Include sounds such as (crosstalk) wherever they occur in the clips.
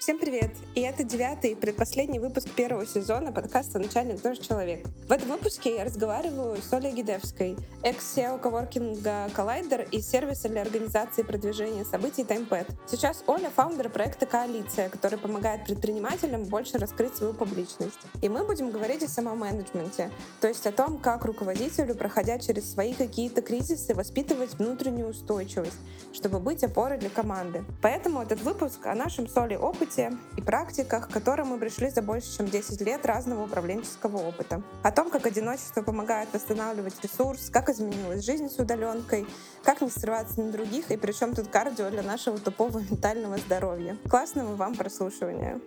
Всем привет! И это девятый, предпоследний выпуск первого сезона подкаста «Начальник тоже человек». В этом выпуске я разговариваю с Олей Гидевской, экс-SEO коворкинга Collider и сервиса для организации продвижения событий TimePad. Сейчас Оля — фаундер проекта «Коалиция», который помогает предпринимателям больше раскрыть свою публичность. И мы будем говорить о самоменеджменте, то есть о том, как руководителю, проходя через свои какие-то кризисы, воспитывать внутреннюю устойчивость, чтобы быть опорой для команды. Поэтому этот выпуск о нашем с Олей опыте опыте и практиках, к которым мы пришли за больше, чем 10 лет разного управленческого опыта. О том, как одиночество помогает восстанавливать ресурс, как изменилась жизнь с удаленкой, как не срываться на других и причем тут кардио для нашего тупого (laughs) ментального здоровья. Классного вам прослушивания!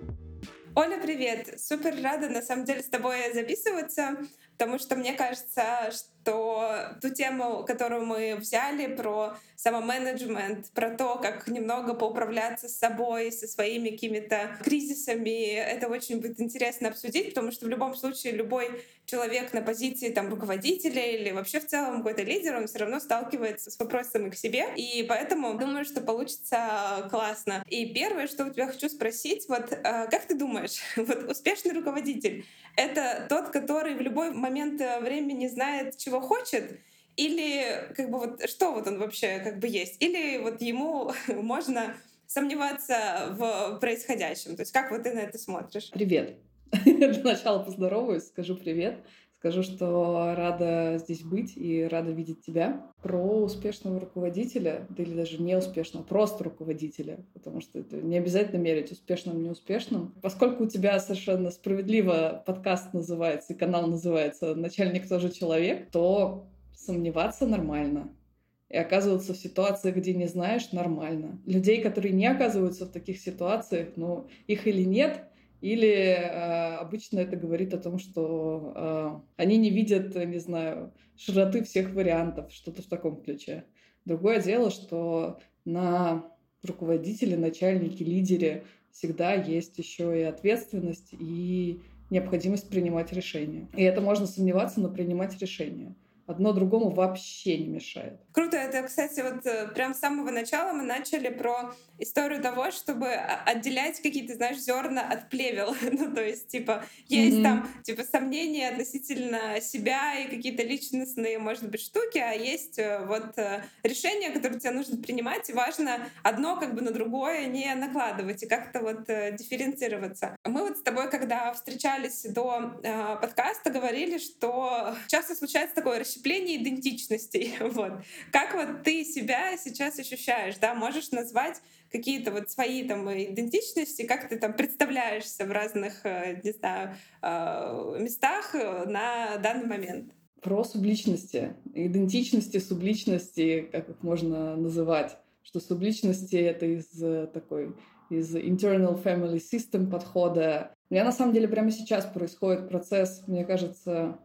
Оля, привет! Супер рада, на самом деле, с тобой записываться, потому что мне кажется, что ту тему, которую мы взяли про самоменеджмент, про то, как немного поуправляться с собой, со своими какими-то кризисами, это очень будет интересно обсудить, потому что в любом случае любой человек на позиции там руководителя или вообще в целом какой-то лидер, он все равно сталкивается с вопросами к себе, и поэтому думаю, что получится классно. И первое, что у тебя хочу спросить, вот э, как ты думаешь, (laughs) вот успешный руководитель — это тот, который в любой момент времени знает, чего хочет, или как бы вот что вот он вообще как бы есть? Или вот ему (laughs) можно сомневаться в происходящем? То есть как вот ты на это смотришь? Привет. (laughs) Для начала поздороваюсь, скажу привет. Скажу, что рада здесь быть и рада видеть тебя. Про успешного руководителя, да или даже неуспешного, просто руководителя, потому что это не обязательно мерить успешным, неуспешным. Поскольку у тебя совершенно справедливо подкаст называется и канал называется «Начальник тоже человек», то сомневаться нормально. И оказываться в ситуациях, где не знаешь, нормально. Людей, которые не оказываются в таких ситуациях, ну, их или нет, или э, обычно это говорит о том, что э, они не видят, не знаю, широты всех вариантов, что-то в таком ключе. Другое дело, что на руководителе, начальнике, лидере всегда есть еще и ответственность и необходимость принимать решения. И это можно сомневаться, но принимать решения одно другому вообще не мешает. Круто. Это, кстати, вот э, прям с самого начала мы начали про историю того, чтобы отделять какие-то, знаешь, зерна от плевел. (laughs) ну, то есть, типа, есть mm-hmm. там, типа, сомнения относительно себя и какие-то личностные, может быть, штуки, а есть э, вот э, решения, которые тебе нужно принимать, и важно одно как бы на другое не накладывать и как-то вот дифференцироваться. Мы вот с тобой, когда встречались до э, подкаста, говорили, что часто случается такое расщепление идентичностей. (laughs) Вот. Как вот ты себя сейчас ощущаешь, да? Можешь назвать какие-то вот свои там идентичности, как ты там представляешься в разных, э, не знаю, э, местах э, на данный момент? Про субличности, идентичности, субличности, как их можно называть, что субличности — это из такой из internal family system подхода. У меня на самом деле прямо сейчас происходит процесс, мне кажется,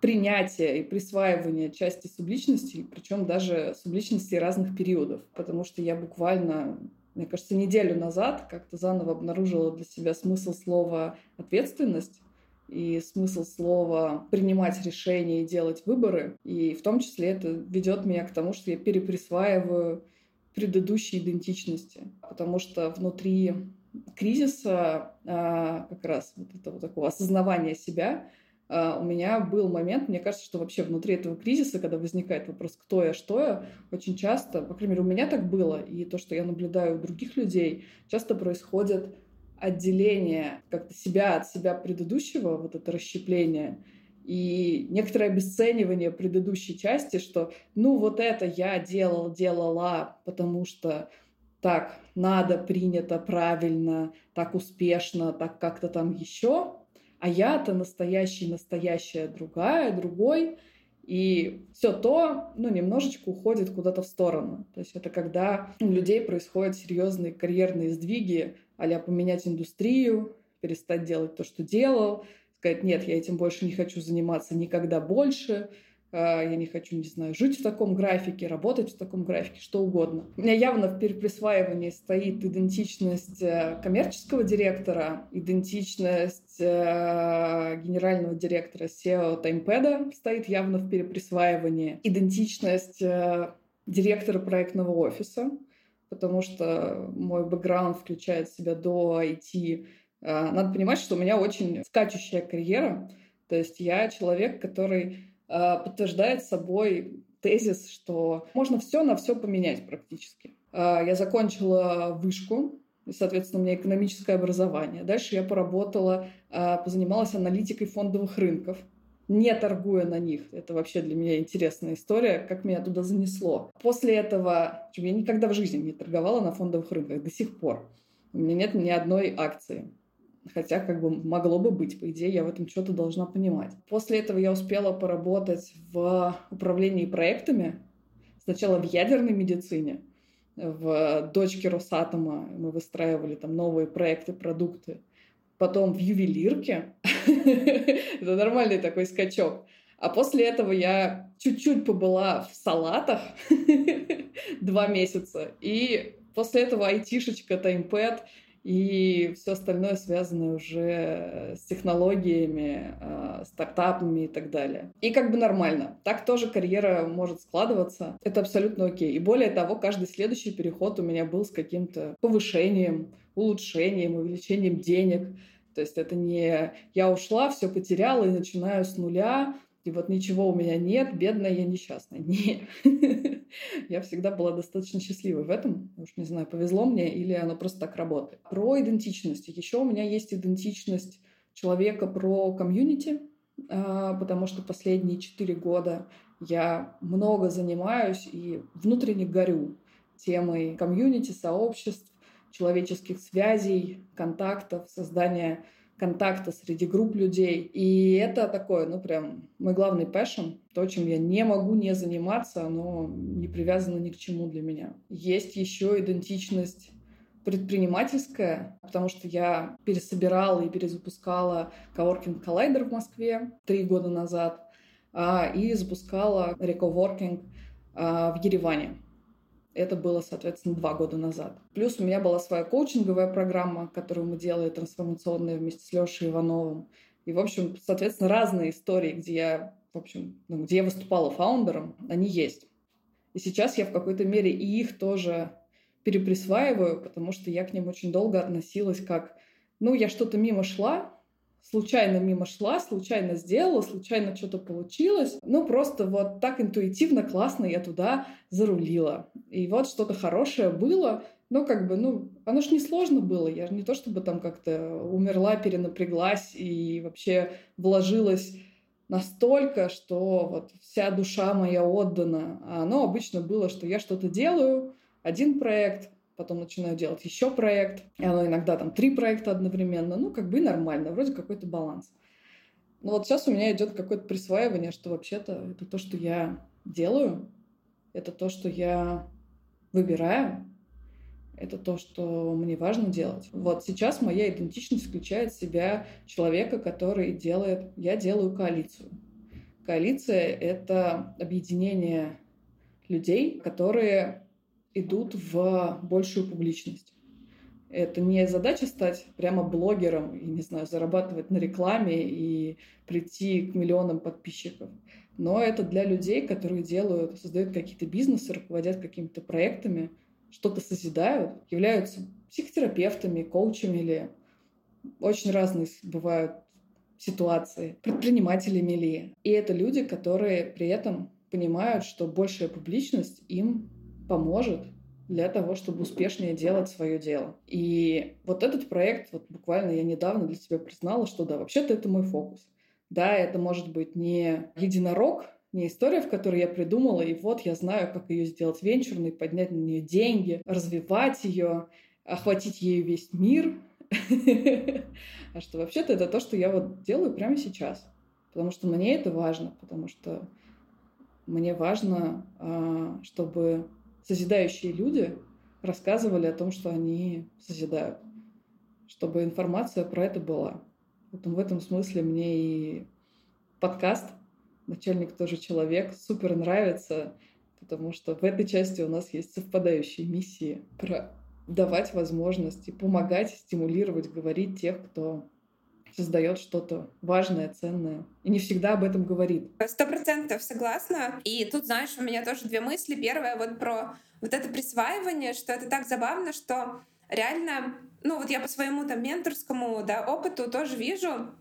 принятия и присваивания части субличности, причем даже субличности разных периодов. Потому что я буквально, мне кажется, неделю назад как-то заново обнаружила для себя смысл слова «ответственность», и смысл слова принимать решения и делать выборы. И в том числе это ведет меня к тому, что я переприсваиваю предыдущие идентичности. Потому что внутри кризиса а, как раз вот этого такого осознавания себя Uh, у меня был момент, мне кажется, что вообще внутри этого кризиса, когда возникает вопрос, кто я, что я, очень часто, по крайней мере, у меня так было, и то, что я наблюдаю у других людей, часто происходит отделение как-то себя от себя предыдущего, вот это расщепление, и некоторое обесценивание предыдущей части, что ну вот это я делал, делала, потому что так надо, принято, правильно, так успешно, так как-то там еще, а я-то настоящий, настоящая другая, другой, и все то, ну, немножечко уходит куда-то в сторону. То есть это когда у людей происходят серьезные карьерные сдвиги, а поменять индустрию, перестать делать то, что делал, сказать, нет, я этим больше не хочу заниматься никогда больше, я не хочу, не знаю, жить в таком графике, работать в таком графике, что угодно. У меня явно в переприсваивании стоит идентичность э, коммерческого директора, идентичность э, генерального директора SEO TimePad стоит явно в переприсваивании, идентичность э, директора проектного офиса, потому что мой бэкграунд включает в себя до IT. А, надо понимать, что у меня очень скачущая карьера. То есть я человек, который а, подтверждает собой тезис, что можно все на все поменять практически. А, я закончила вышку, и, соответственно, у меня экономическое образование. Дальше я поработала, позанималась аналитикой фондовых рынков не торгуя на них. Это вообще для меня интересная история, как меня туда занесло. После этого я никогда в жизни не торговала на фондовых рынках до сих пор. У меня нет ни одной акции. Хотя как бы могло бы быть, по идее, я в этом что-то должна понимать. После этого я успела поработать в управлении проектами. Сначала в ядерной медицине, в дочке Росатома. Мы выстраивали там новые проекты, продукты потом в ювелирке. (laughs) Это нормальный такой скачок. А после этого я чуть-чуть побыла в салатах (laughs) два месяца. И после этого айтишечка, таймпэд и все остальное связанное уже с технологиями, а, стартапами и так далее. И как бы нормально. Так тоже карьера может складываться. Это абсолютно окей. И более того, каждый следующий переход у меня был с каким-то повышением, улучшением, увеличением денег. То есть это не я ушла, все потеряла и начинаю с нуля, и вот ничего у меня нет, бедная я несчастная. (laughs) Нет. я всегда была достаточно счастливой в этом. Уж не знаю, повезло мне или оно просто так работает. Про идентичность. Еще у меня есть идентичность человека про комьюнити, а, потому что последние четыре года я много занимаюсь и внутренне горю темой комьюнити, сообществ, человеческих связей, контактов, создания контакта среди групп людей. И это такое, ну, прям мой главный passion, то, чем я не могу не заниматься, оно не привязано ни к чему для меня. Есть еще идентичность предпринимательская, потому что я пересобирала и перезапускала Coworking Collider в Москве три года назад а, и запускала Recoworking а, в Ереване. Это было, соответственно, два года назад. Плюс у меня была своя коучинговая программа, которую мы делали трансформационная вместе с Лешей Ивановым. И, в общем, соответственно, разные истории, где я, в общем, ну, где я выступала фаундером, они есть. И сейчас я в какой-то мере и их тоже переприсваиваю, потому что я к ним очень долго относилась как, ну, я что-то мимо шла, случайно мимо шла, случайно сделала, случайно что-то получилось. Ну, просто вот так интуитивно, классно я туда зарулила. И вот что-то хорошее было, но как бы, ну, оно ж не сложно было. Я не то чтобы там как-то умерла, перенапряглась и вообще вложилась настолько, что вот вся душа моя отдана. А оно обычно было, что я что-то делаю, один проект, потом начинаю делать еще проект, и оно иногда там три проекта одновременно, ну, как бы нормально, вроде какой-то баланс. Но вот сейчас у меня идет какое-то присваивание, что вообще-то это то, что я делаю, это то, что я выбираю, это то, что мне важно делать. Вот сейчас моя идентичность включает в себя человека, который делает... Я делаю коалицию. Коалиция — это объединение людей, которые идут в большую публичность. Это не задача стать прямо блогером и, не знаю, зарабатывать на рекламе и прийти к миллионам подписчиков. Но это для людей, которые делают, создают какие-то бизнесы, руководят какими-то проектами, что-то созидают, являются психотерапевтами, коучами или очень разные бывают ситуации, предпринимателями ли. И это люди, которые при этом понимают, что большая публичность им поможет для того, чтобы успешнее делать свое дело. И вот этот проект, вот буквально я недавно для себя признала, что да, вообще-то это мой фокус. Да, это может быть не единорог, не история, в которой я придумала, и вот я знаю, как ее сделать венчурной, поднять на нее деньги, развивать ее, охватить ею весь мир. А что вообще-то это то, что я вот делаю прямо сейчас. Потому что мне это важно, потому что мне важно, а, чтобы созидающие люди рассказывали о том, что они созидают, чтобы информация про это была. Поэтому в этом смысле мне и подкаст «Начальник тоже человек» супер нравится, потому что в этой части у нас есть совпадающие миссии про давать возможности, помогать, стимулировать, говорить тех, кто создает что-то важное, ценное. И не всегда об этом говорит. Сто процентов согласна. И тут, знаешь, у меня тоже две мысли. Первая вот про вот это присваивание, что это так забавно, что реально, ну вот я по своему там менторскому да, опыту тоже вижу,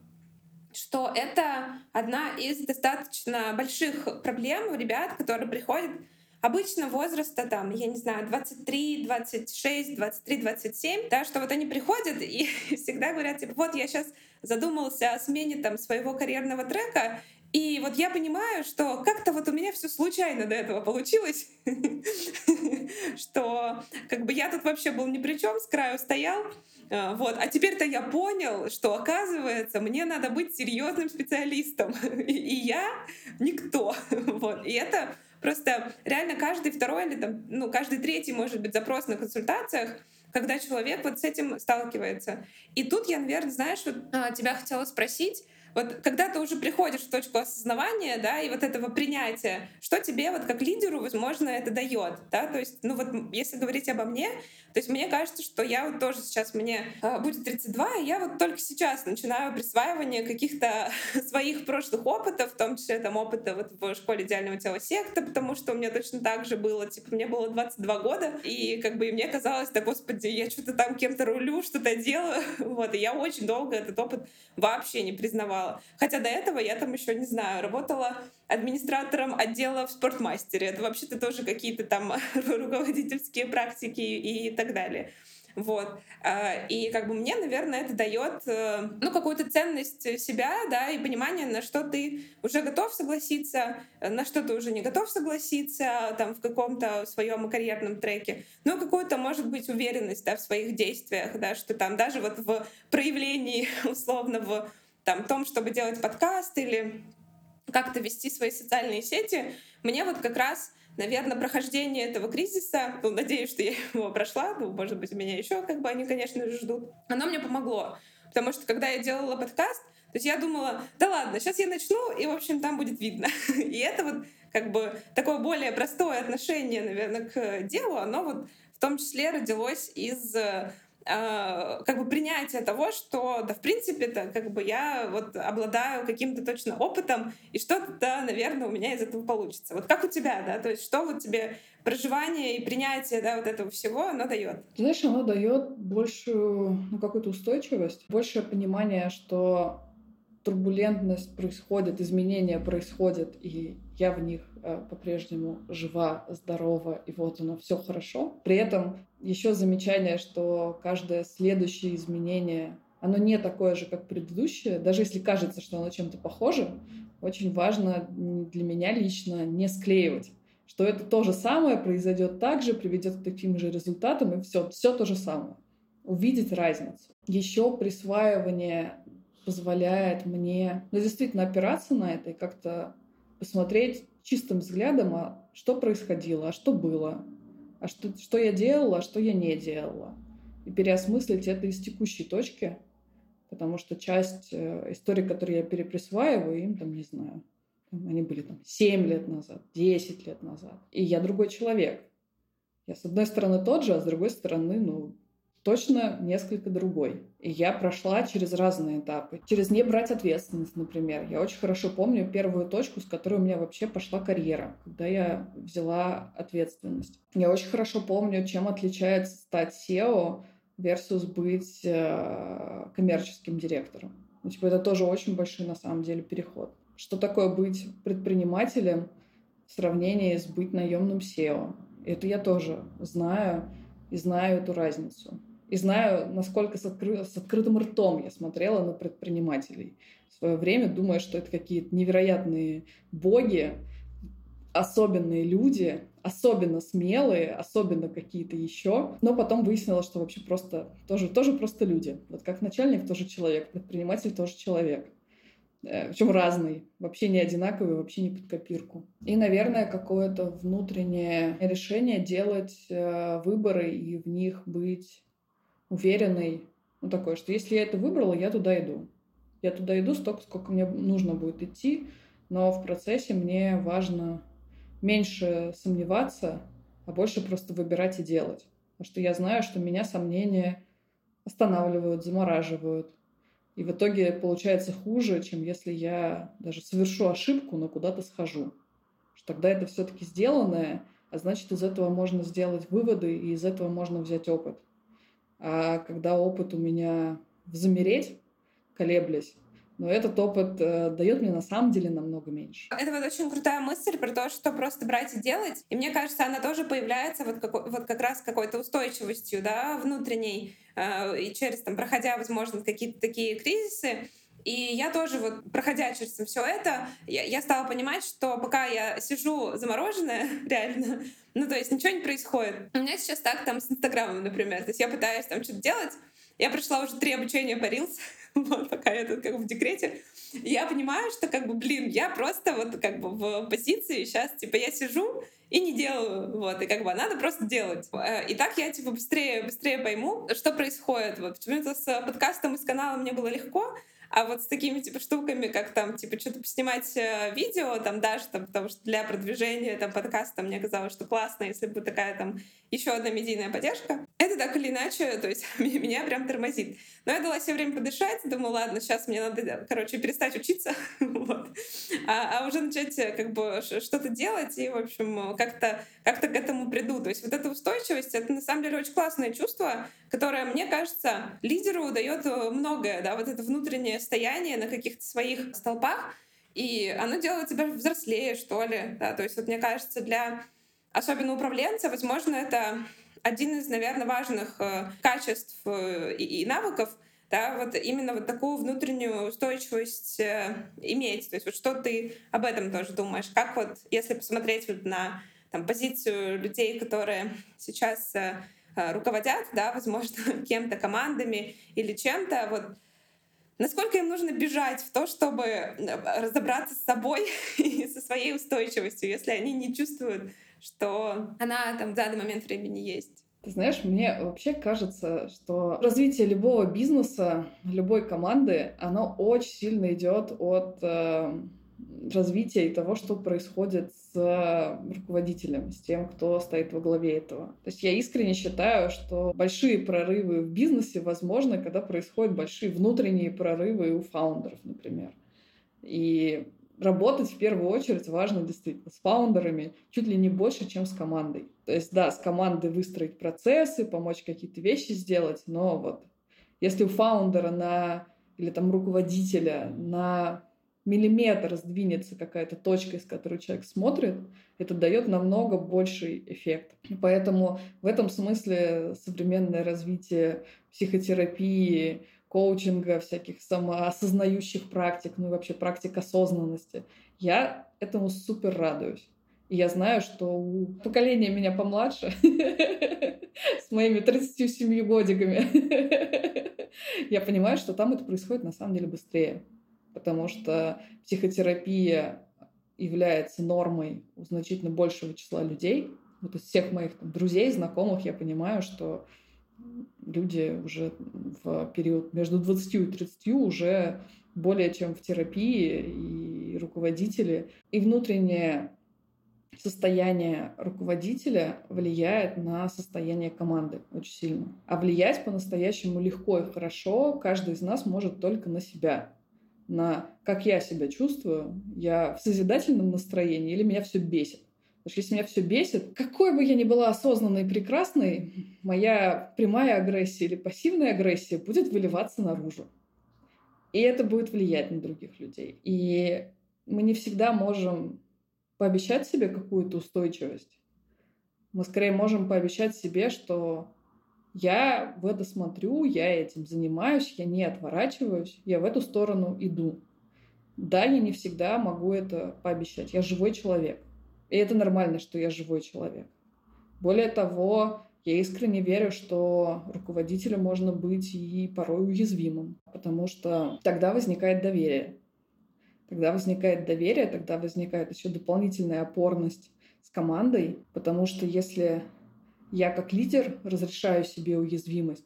что это одна из достаточно больших проблем у ребят, которые приходят обычно возраста там, я не знаю, 23, 26, 23, 27, да, что вот они приходят и (laughs) всегда говорят, типа, вот я сейчас задумался о смене там своего карьерного трека, и вот я понимаю, что как-то вот у меня все случайно до этого получилось, (laughs) что как бы я тут вообще был ни при чем, с краю стоял, а, вот. А теперь-то я понял, что, оказывается, мне надо быть серьезным специалистом. (laughs) И я никто. Вот. И это просто реально каждый второй или там, ну, каждый третий, может быть, запрос на консультациях, когда человек вот с этим сталкивается. И тут я, наверное, знаешь, вот а, тебя хотела спросить, вот когда ты уже приходишь в точку осознавания, да, и вот этого принятия, что тебе вот как лидеру, возможно, это дает, да, то есть, ну вот если говорить обо мне, то есть мне кажется, что я вот тоже сейчас, мне э, будет 32, и я вот только сейчас начинаю присваивание каких-то (laughs) своих прошлых опытов, в том числе там опыта вот в школе идеального тела секта, потому что у меня точно так же было, типа, мне было 22 года, и как бы и мне казалось, да господи, я что-то там кем-то рулю, что-то делаю, (laughs) вот, и я очень долго этот опыт вообще не признавала. Хотя до этого я там еще, не знаю, работала администратором отдела в спортмастере. Это вообще-то тоже какие-то там (laughs) руководительские практики и так далее. Вот. А, и как бы мне, наверное, это дает э, ну, какую-то ценность себя, да, и понимание, на что ты уже готов согласиться, на что ты уже не готов согласиться, там, в каком-то своем карьерном треке. Ну, какую-то, может быть, уверенность, да, в своих действиях, да, что там даже вот в проявлении, (laughs) условно, в там, том, чтобы делать подкаст или как-то вести свои социальные сети, мне вот как раз, наверное, прохождение этого кризиса, ну, надеюсь, что я его прошла, ну, может быть, меня еще, как бы, они, конечно же, ждут, оно мне помогло. Потому что, когда я делала подкаст, то есть я думала, да ладно, сейчас я начну, и, в общем, там будет видно. (laughs) И это вот как бы такое более простое отношение, наверное, к делу, оно вот в том числе родилось из а, как бы принятие того, что, да, в принципе-то, как бы я вот обладаю каким-то точно опытом, и что-то, наверное, у меня из этого получится. Вот как у тебя, да, то есть что вот тебе проживание и принятие, да, вот этого всего, оно дает? Знаешь, оно дает большую, ну, какую-то устойчивость, большее понимание, что турбулентность происходит, изменения происходят, и я в них э, по-прежнему жива, здорова, и вот оно все хорошо. При этом еще замечание, что каждое следующее изменение, оно не такое же, как предыдущее, даже если кажется, что оно чем-то похоже, очень важно для меня лично не склеивать что это то же самое произойдет так же, приведет к таким же результатам, и все, все то же самое. Увидеть разницу. Еще присваивание позволяет мне ну, действительно опираться на это и как-то посмотреть чистым взглядом, а что происходило, а что было, а что, что я делала, а что я не делала. И переосмыслить это из текущей точки, потому что часть э, историй, которые я переприсваиваю, им там, не знаю, они были там 7 лет назад, 10 лет назад. И я другой человек. Я с одной стороны тот же, а с другой стороны, ну, точно несколько другой. И я прошла через разные этапы. Через не брать ответственность, например. Я очень хорошо помню первую точку, с которой у меня вообще пошла карьера, когда я взяла ответственность. Я очень хорошо помню, чем отличается стать SEO versus быть э, коммерческим директором. Ну, типа, это тоже очень большой, на самом деле, переход. Что такое быть предпринимателем в сравнении с быть наемным SEO? Это я тоже знаю и знаю эту разницу. И знаю, насколько с, откры... с открытым ртом я смотрела на предпринимателей в свое время, думая, что это какие-то невероятные боги, особенные люди, особенно смелые, особенно какие-то еще. Но потом выяснилось, что вообще просто тоже, тоже просто люди. Вот как начальник тоже человек, предприниматель тоже человек. Э, Причем разный, вообще не одинаковый, вообще не под копирку. И, наверное, какое-то внутреннее решение делать э, выборы и в них быть уверенной, ну такое, что если я это выбрала, я туда иду. Я туда иду столько, сколько мне нужно будет идти, но в процессе мне важно меньше сомневаться, а больше просто выбирать и делать. Потому что я знаю, что меня сомнения останавливают, замораживают. И в итоге получается хуже, чем если я даже совершу ошибку, но куда-то схожу. Что тогда это все-таки сделанное, а значит, из этого можно сделать выводы, и из этого можно взять опыт. А когда опыт у меня в замереть, колеблясь, но этот опыт э, дает мне на самом деле намного меньше. Это вот очень крутая мысль про то, что просто брать и делать. И мне кажется, она тоже появляется вот, как, вот как раз какой-то устойчивостью да, внутренней, э, и через, там, проходя, возможно, какие-то такие кризисы, и я тоже вот, проходя через все это, я, я стала понимать, что пока я сижу замороженная, (laughs) реально, ну то есть ничего не происходит. У меня сейчас так там с Инстаграмом, например. То есть я пытаюсь там что-то делать, я прошла уже три обучения по Reels, (laughs) вот, пока я тут как бы в декрете. я понимаю, что как бы, блин, я просто вот как бы в позиции сейчас, типа, я сижу и не делаю, вот, и как бы надо просто делать. Э, и так я, типа, быстрее, быстрее пойму, что происходит. Вот, почему-то с подкастом и с каналом мне было легко, а вот с такими типа штуками, как там, типа, что-то поснимать э, видео, там даже там, потому что для продвижения там подкаста мне казалось, что классно, если бы такая там еще одна медийная поддержка. Это так или иначе, то есть (laughs) меня прям тормозит. Но я дала себе время подышать, думаю, ладно, сейчас мне надо, короче, перестать учиться, (laughs) вот. а, а уже начать э, как бы что-то делать и, в общем, как-то как к этому приду. То есть вот эта устойчивость — это на самом деле очень классное чувство, которое, мне кажется, лидеру дает э, многое, да, вот это внутреннее состояние на каких-то своих столпах, и оно делает тебя взрослее, что ли, да, то есть вот мне кажется, для особенно управленца, возможно, это один из, наверное, важных э, качеств э, и, навыков, да, вот именно вот такую внутреннюю устойчивость э, иметь. То есть вот что ты об этом тоже думаешь? Как вот, если посмотреть вот на там, позицию людей, которые сейчас руководят, да, возможно, (laughs) кем-то, командами или чем-то, вот насколько им нужно бежать в то, чтобы разобраться с собой (laughs) и со своей устойчивостью, если они не чувствуют что она там в данный момент времени есть. Ты знаешь, мне вообще кажется, что развитие любого бизнеса, любой команды, оно очень сильно идет от э, развития и того, что происходит с руководителем, с тем, кто стоит во главе этого. То есть я искренне считаю, что большие прорывы в бизнесе возможны, когда происходят большие внутренние прорывы у фаундеров, например. И работать в первую очередь важно действительно с фаундерами чуть ли не больше, чем с командой. То есть, да, с командой выстроить процессы, помочь какие-то вещи сделать, но вот если у фаундера на или там руководителя на миллиметр сдвинется какая-то точка, из которой человек смотрит, это дает намного больший эффект. Поэтому в этом смысле современное развитие психотерапии, коучинга, всяких самоосознающих практик, ну и вообще практик осознанности. Я этому супер радуюсь. И я знаю, что у поколения меня помладше, (laughs) с моими 37 годиками, (laughs) я понимаю, что там это происходит на самом деле быстрее. Потому что психотерапия является нормой у значительно большего числа людей. Вот из всех моих там, друзей, знакомых я понимаю, что люди уже в период между 20 и 30 уже более чем в терапии и руководители. И внутреннее состояние руководителя влияет на состояние команды очень сильно. А влиять по-настоящему легко и хорошо каждый из нас может только на себя. На как я себя чувствую, я в созидательном настроении или меня все бесит. Потому что если меня все бесит, какой бы я ни была осознанной и прекрасной, моя прямая агрессия или пассивная агрессия будет выливаться наружу. И это будет влиять на других людей. И мы не всегда можем пообещать себе какую-то устойчивость. Мы скорее можем пообещать себе, что я в это смотрю, я этим занимаюсь, я не отворачиваюсь, я в эту сторону иду. Да, я не всегда могу это пообещать. Я живой человек. И это нормально, что я живой человек. Более того, я искренне верю, что руководителем можно быть и порой уязвимым, потому что тогда возникает доверие. Тогда возникает доверие, тогда возникает еще дополнительная опорность с командой, потому что если я как лидер разрешаю себе уязвимость,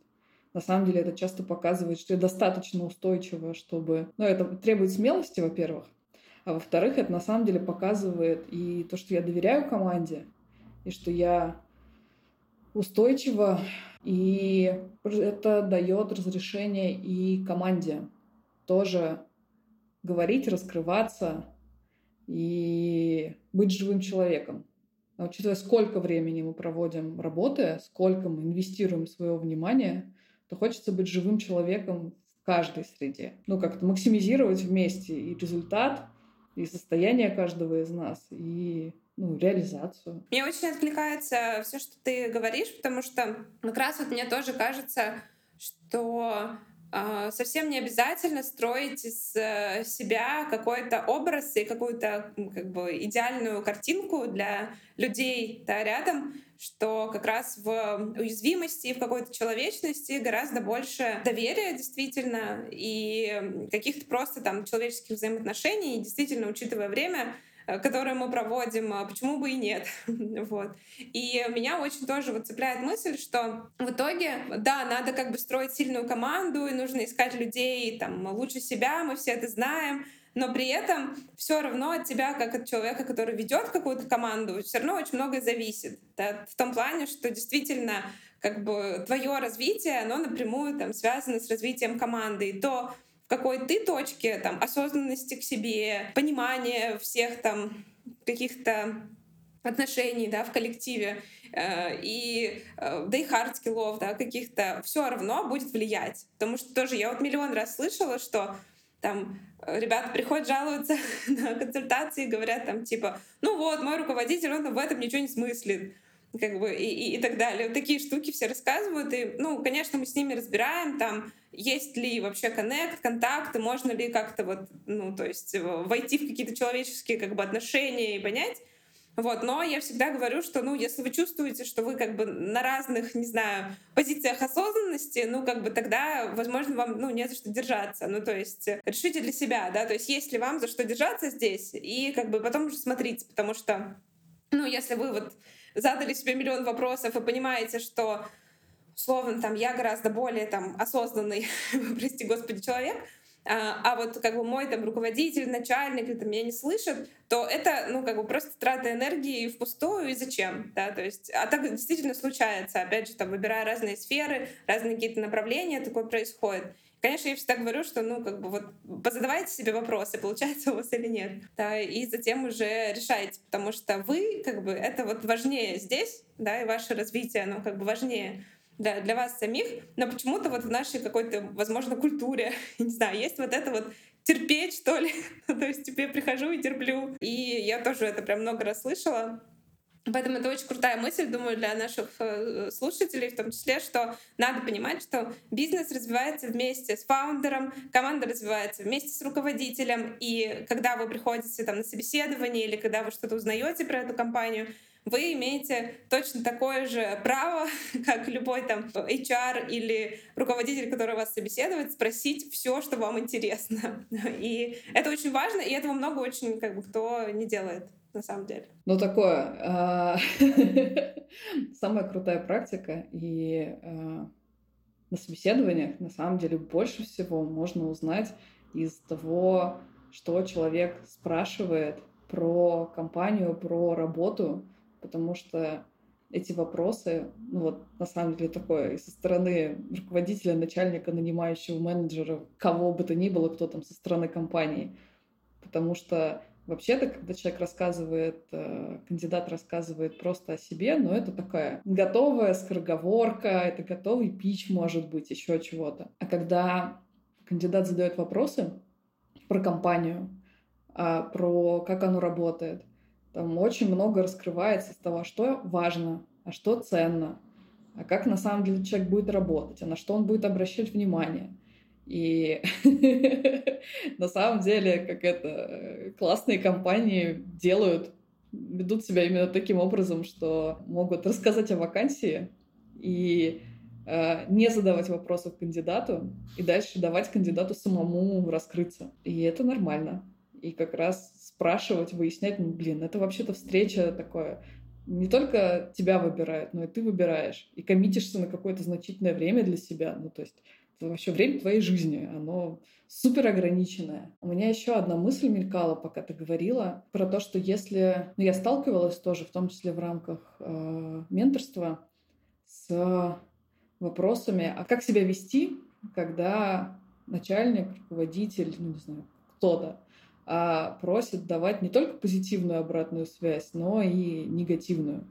на самом деле это часто показывает, что я достаточно устойчива, чтобы... Ну, это требует смелости, во-первых, а во-вторых, это на самом деле показывает и то, что я доверяю команде, и что я устойчива, и это дает разрешение и команде тоже говорить, раскрываться и быть живым человеком. А учитывая, сколько времени мы проводим работая, сколько мы инвестируем своего внимания, то хочется быть живым человеком в каждой среде. Ну, как-то максимизировать вместе и результат, и состояние каждого из нас, и ну, реализацию. Мне очень откликается все, что ты говоришь, потому что как раз вот мне тоже кажется, что совсем не обязательно строить из э, себя какой-то образ и какую-то как бы идеальную картинку для людей да, рядом, что как раз в уязвимости и в какой-то человечности гораздо больше доверия действительно и каких-то просто там человеческих взаимоотношений, и действительно, учитывая время, которые мы проводим, а почему бы и нет. (laughs) вот. И меня очень тоже вот цепляет мысль, что в итоге, да, надо как бы строить сильную команду, и нужно искать людей там лучше себя, мы все это знаем, но при этом все равно от тебя, как от человека, который ведет какую-то команду, все равно очень многое зависит. Да? В том плане, что действительно как бы твое развитие, оно напрямую там связано с развитием команды. И то, в какой ты точке там осознанности к себе, понимания всех там каких-то отношений да, в коллективе э, и э, да и хард скиллов да, каких-то все равно будет влиять. Потому что тоже я вот миллион раз слышала, что там ребята приходят жалуются (laughs) на консультации говорят там типа, ну вот, мой руководитель, он в этом ничего не смыслит как бы и, и, и так далее. Вот такие штуки все рассказывают. И, ну, конечно, мы с ними разбираем, там, есть ли вообще коннект, контакты, можно ли как-то вот, ну, то есть войти в какие-то человеческие как бы отношения и понять. Вот, но я всегда говорю, что, ну, если вы чувствуете, что вы как бы на разных, не знаю, позициях осознанности, ну, как бы тогда, возможно, вам, ну, не за что держаться. Ну, то есть э, решите для себя, да, то есть есть ли вам за что держаться здесь, и как бы потом уже смотрите, потому что, ну, если вы вот задали себе миллион вопросов и понимаете, что условно там я гораздо более там осознанный, (laughs) прости господи, человек, а, а вот как бы мой там руководитель, начальник там меня не слышит, то это, ну, как бы просто трата энергии впустую и зачем, да, то есть, а так действительно случается, опять же, там, выбирая разные сферы, разные какие-то направления, такое происходит. Конечно, я всегда говорю, что, ну, как бы вот позадавайте себе вопросы, получается у вас или нет, да, и затем уже решайте, потому что вы, как бы, это вот важнее здесь, да, и ваше развитие, оно как бы важнее для, для вас самих, но почему-то вот в нашей какой-то, возможно, культуре, (laughs) не знаю, есть вот это вот терпеть, что ли. (laughs) То есть типа, прихожу и терплю. И я тоже это прям много раз слышала. Поэтому это очень крутая мысль, думаю, для наших э, слушателей в том числе, что надо понимать, что бизнес развивается вместе с фаундером, команда развивается вместе с руководителем, и когда вы приходите там, на собеседование или когда вы что-то узнаете про эту компанию, вы имеете точно такое же право, (laughs) как любой там HR или руководитель, который вас собеседует, спросить все, что вам интересно. (laughs) И это очень важно, и этого много очень как бы кто не делает на самом деле. Ну, такое. А, (laughs) самая крутая практика. И а, на собеседованиях, на самом деле, больше всего можно узнать из того, что человек спрашивает про компанию, про работу, потому что эти вопросы, ну вот на самом деле такое со стороны руководителя, начальника, нанимающего менеджера, кого бы то ни было, кто там со стороны компании. Потому что Вообще-то, когда человек рассказывает, э, кандидат рассказывает просто о себе, но это такая готовая скороговорка, это готовый пич, может быть, еще чего-то. А когда кандидат задает вопросы про компанию, а, про как оно работает, там очень много раскрывается из того, что важно, а что ценно, а как на самом деле человек будет работать, а на что он будет обращать внимание — и (laughs) на самом деле, как это, классные компании делают, ведут себя именно таким образом, что могут рассказать о вакансии и э, не задавать вопросов кандидату, и дальше давать кандидату самому раскрыться. И это нормально. И как раз спрашивать, выяснять, ну, блин, это вообще-то встреча такое, не только тебя выбирают, но и ты выбираешь. И коммитишься на какое-то значительное время для себя. Ну, то есть вообще время твоей жизни, оно супер ограниченное. У меня еще одна мысль мелькала, пока ты говорила, про то, что если... Ну, я сталкивалась тоже, в том числе в рамках э, менторства, с вопросами, а как себя вести, когда начальник, руководитель, ну не знаю, кто-то, а просит давать не только позитивную обратную связь, но и негативную.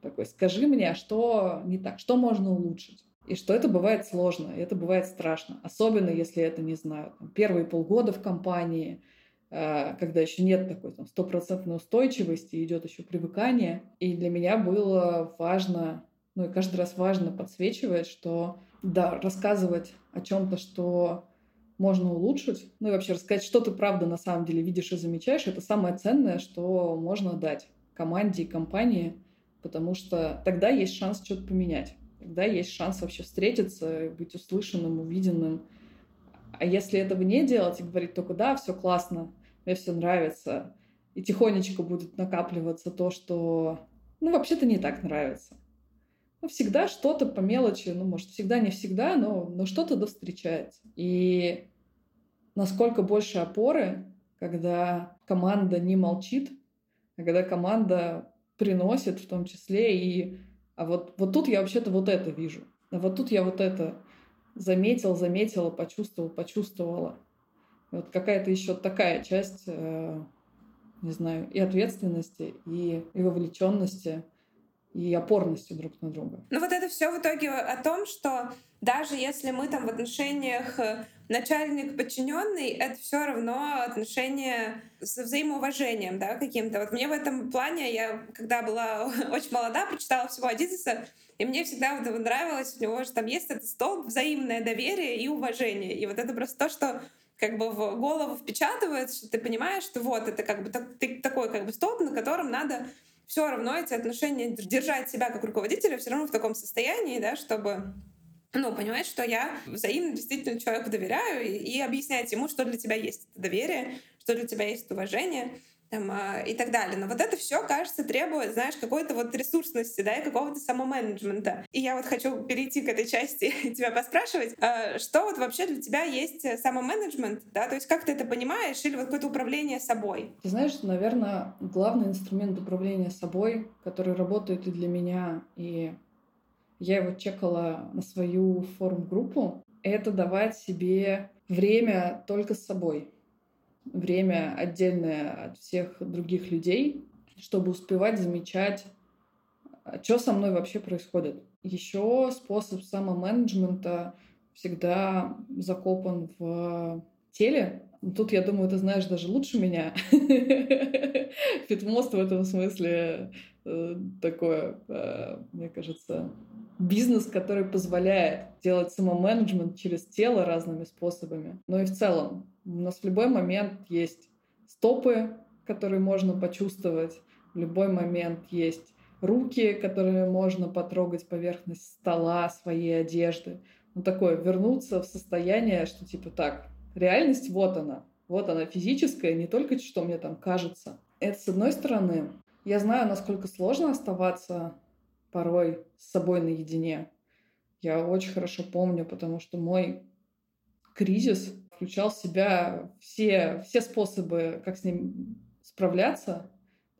Такой, скажи мне, а что не так, что можно улучшить? И что это бывает сложно, это бывает страшно. Особенно, если это, не знаю, там, первые полгода в компании, э, когда еще нет такой там, стопроцентной устойчивости, идет еще привыкание. И для меня было важно, ну и каждый раз важно подсвечивать, что да, рассказывать о чем-то, что можно улучшить, ну и вообще рассказать, что ты правда на самом деле видишь и замечаешь, это самое ценное, что можно дать команде и компании, потому что тогда есть шанс что-то поменять тогда есть шанс вообще встретиться, быть услышанным, увиденным. А если этого не делать и говорить только «да, все классно, мне все нравится», и тихонечко будет накапливаться то, что, ну, вообще-то не так нравится. Ну, всегда что-то по мелочи, ну, может, всегда не всегда, но, но что-то да. И насколько больше опоры, когда команда не молчит, а когда команда приносит в том числе и а вот, вот тут я вообще-то вот это вижу. А вот тут я вот это заметил, заметила, почувствовал, почувствовала. Вот какая-то еще такая часть, э, не знаю, и ответственности, и, и вовлеченности, и опорности друг на друга. Ну вот это все в итоге о том, что даже если мы там в отношениях э, начальник подчиненный, это все равно отношения с взаимоуважением, да, каким-то. Вот мне в этом плане, я когда была (laughs) очень молода, прочитала всего Адидиса, и мне всегда вот нравилось, у него же там есть этот стол взаимное доверие и уважение. И вот это просто то, что как бы в голову впечатывается, что ты понимаешь, что вот это как бы ты, такой как бы столб, на котором надо все равно эти отношения держать себя как руководителя все равно в таком состоянии, да, чтобы ну, понимать, что я взаимно действительно человеку доверяю и, и объяснять ему, что для тебя есть это доверие, что для тебя есть уважение там, э, и так далее. Но вот это все, кажется, требует, знаешь, какой-то вот ресурсности, да, и какого-то самоменеджмента. И я вот хочу перейти к этой части (laughs) и тебя поспрашивать, э, что вот вообще для тебя есть самоменеджмент, да, то есть как ты это понимаешь, или вот какое-то управление собой? Ты знаешь, наверное, главный инструмент управления собой, который работает и для меня, и я его чекала на свою форум-группу, это давать себе время только с собой время отдельное от всех других людей, чтобы успевать замечать, что со мной вообще происходит. Еще способ самоменеджмента всегда закопан в теле. Тут, я думаю, ты знаешь даже лучше меня. (laughs) Фитмост в этом смысле э, такое, э, мне кажется, бизнес, который позволяет делать самоменеджмент через тело разными способами. Но и в целом у нас в любой момент есть стопы, которые можно почувствовать, в любой момент есть руки, которыми можно потрогать поверхность стола, своей одежды. Ну, такое, вернуться в состояние, что типа так, реальность вот она, вот она физическая, не только что мне там кажется. Это с одной стороны. Я знаю, насколько сложно оставаться порой с собой наедине. Я очень хорошо помню, потому что мой кризис включал в себя все, все способы, как с ним справляться.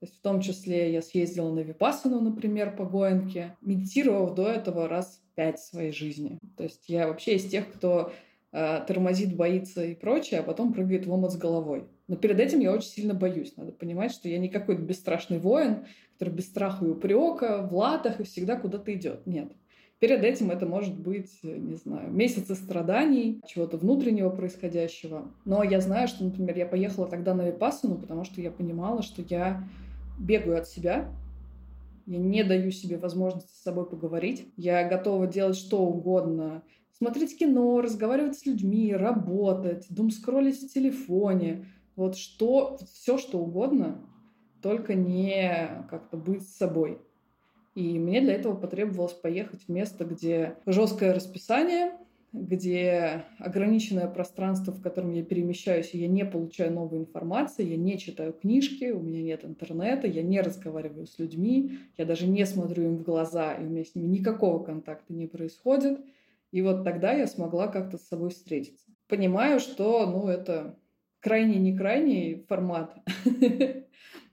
То есть в том числе я съездила на Випассану, например, по Гоенке, медитировав до этого раз пять в своей жизни. То есть я вообще из тех, кто э, тормозит, боится и прочее, а потом прыгает в омут с головой. Но перед этим я очень сильно боюсь. Надо понимать, что я не какой-то бесстрашный воин, который без страха и упрека, в латах и всегда куда-то идет. Нет. Перед этим это может быть, не знаю, месяцы страданий, чего-то внутреннего происходящего. Но я знаю, что, например, я поехала тогда на Випассану, потому что я понимала, что я бегаю от себя, я не даю себе возможности с собой поговорить. Я готова делать что угодно. Смотреть кино, разговаривать с людьми, работать, дум скроллить в телефоне. Вот что, все что угодно, только не как-то быть собой. И мне для этого потребовалось поехать в место, где жесткое расписание, где ограниченное пространство, в котором я перемещаюсь, и я не получаю новой информации, я не читаю книжки, у меня нет интернета, я не разговариваю с людьми, я даже не смотрю им в глаза, и у меня с ними никакого контакта не происходит. И вот тогда я смогла как-то с собой встретиться. Понимаю, что ну, это крайне не крайний формат, (laughs)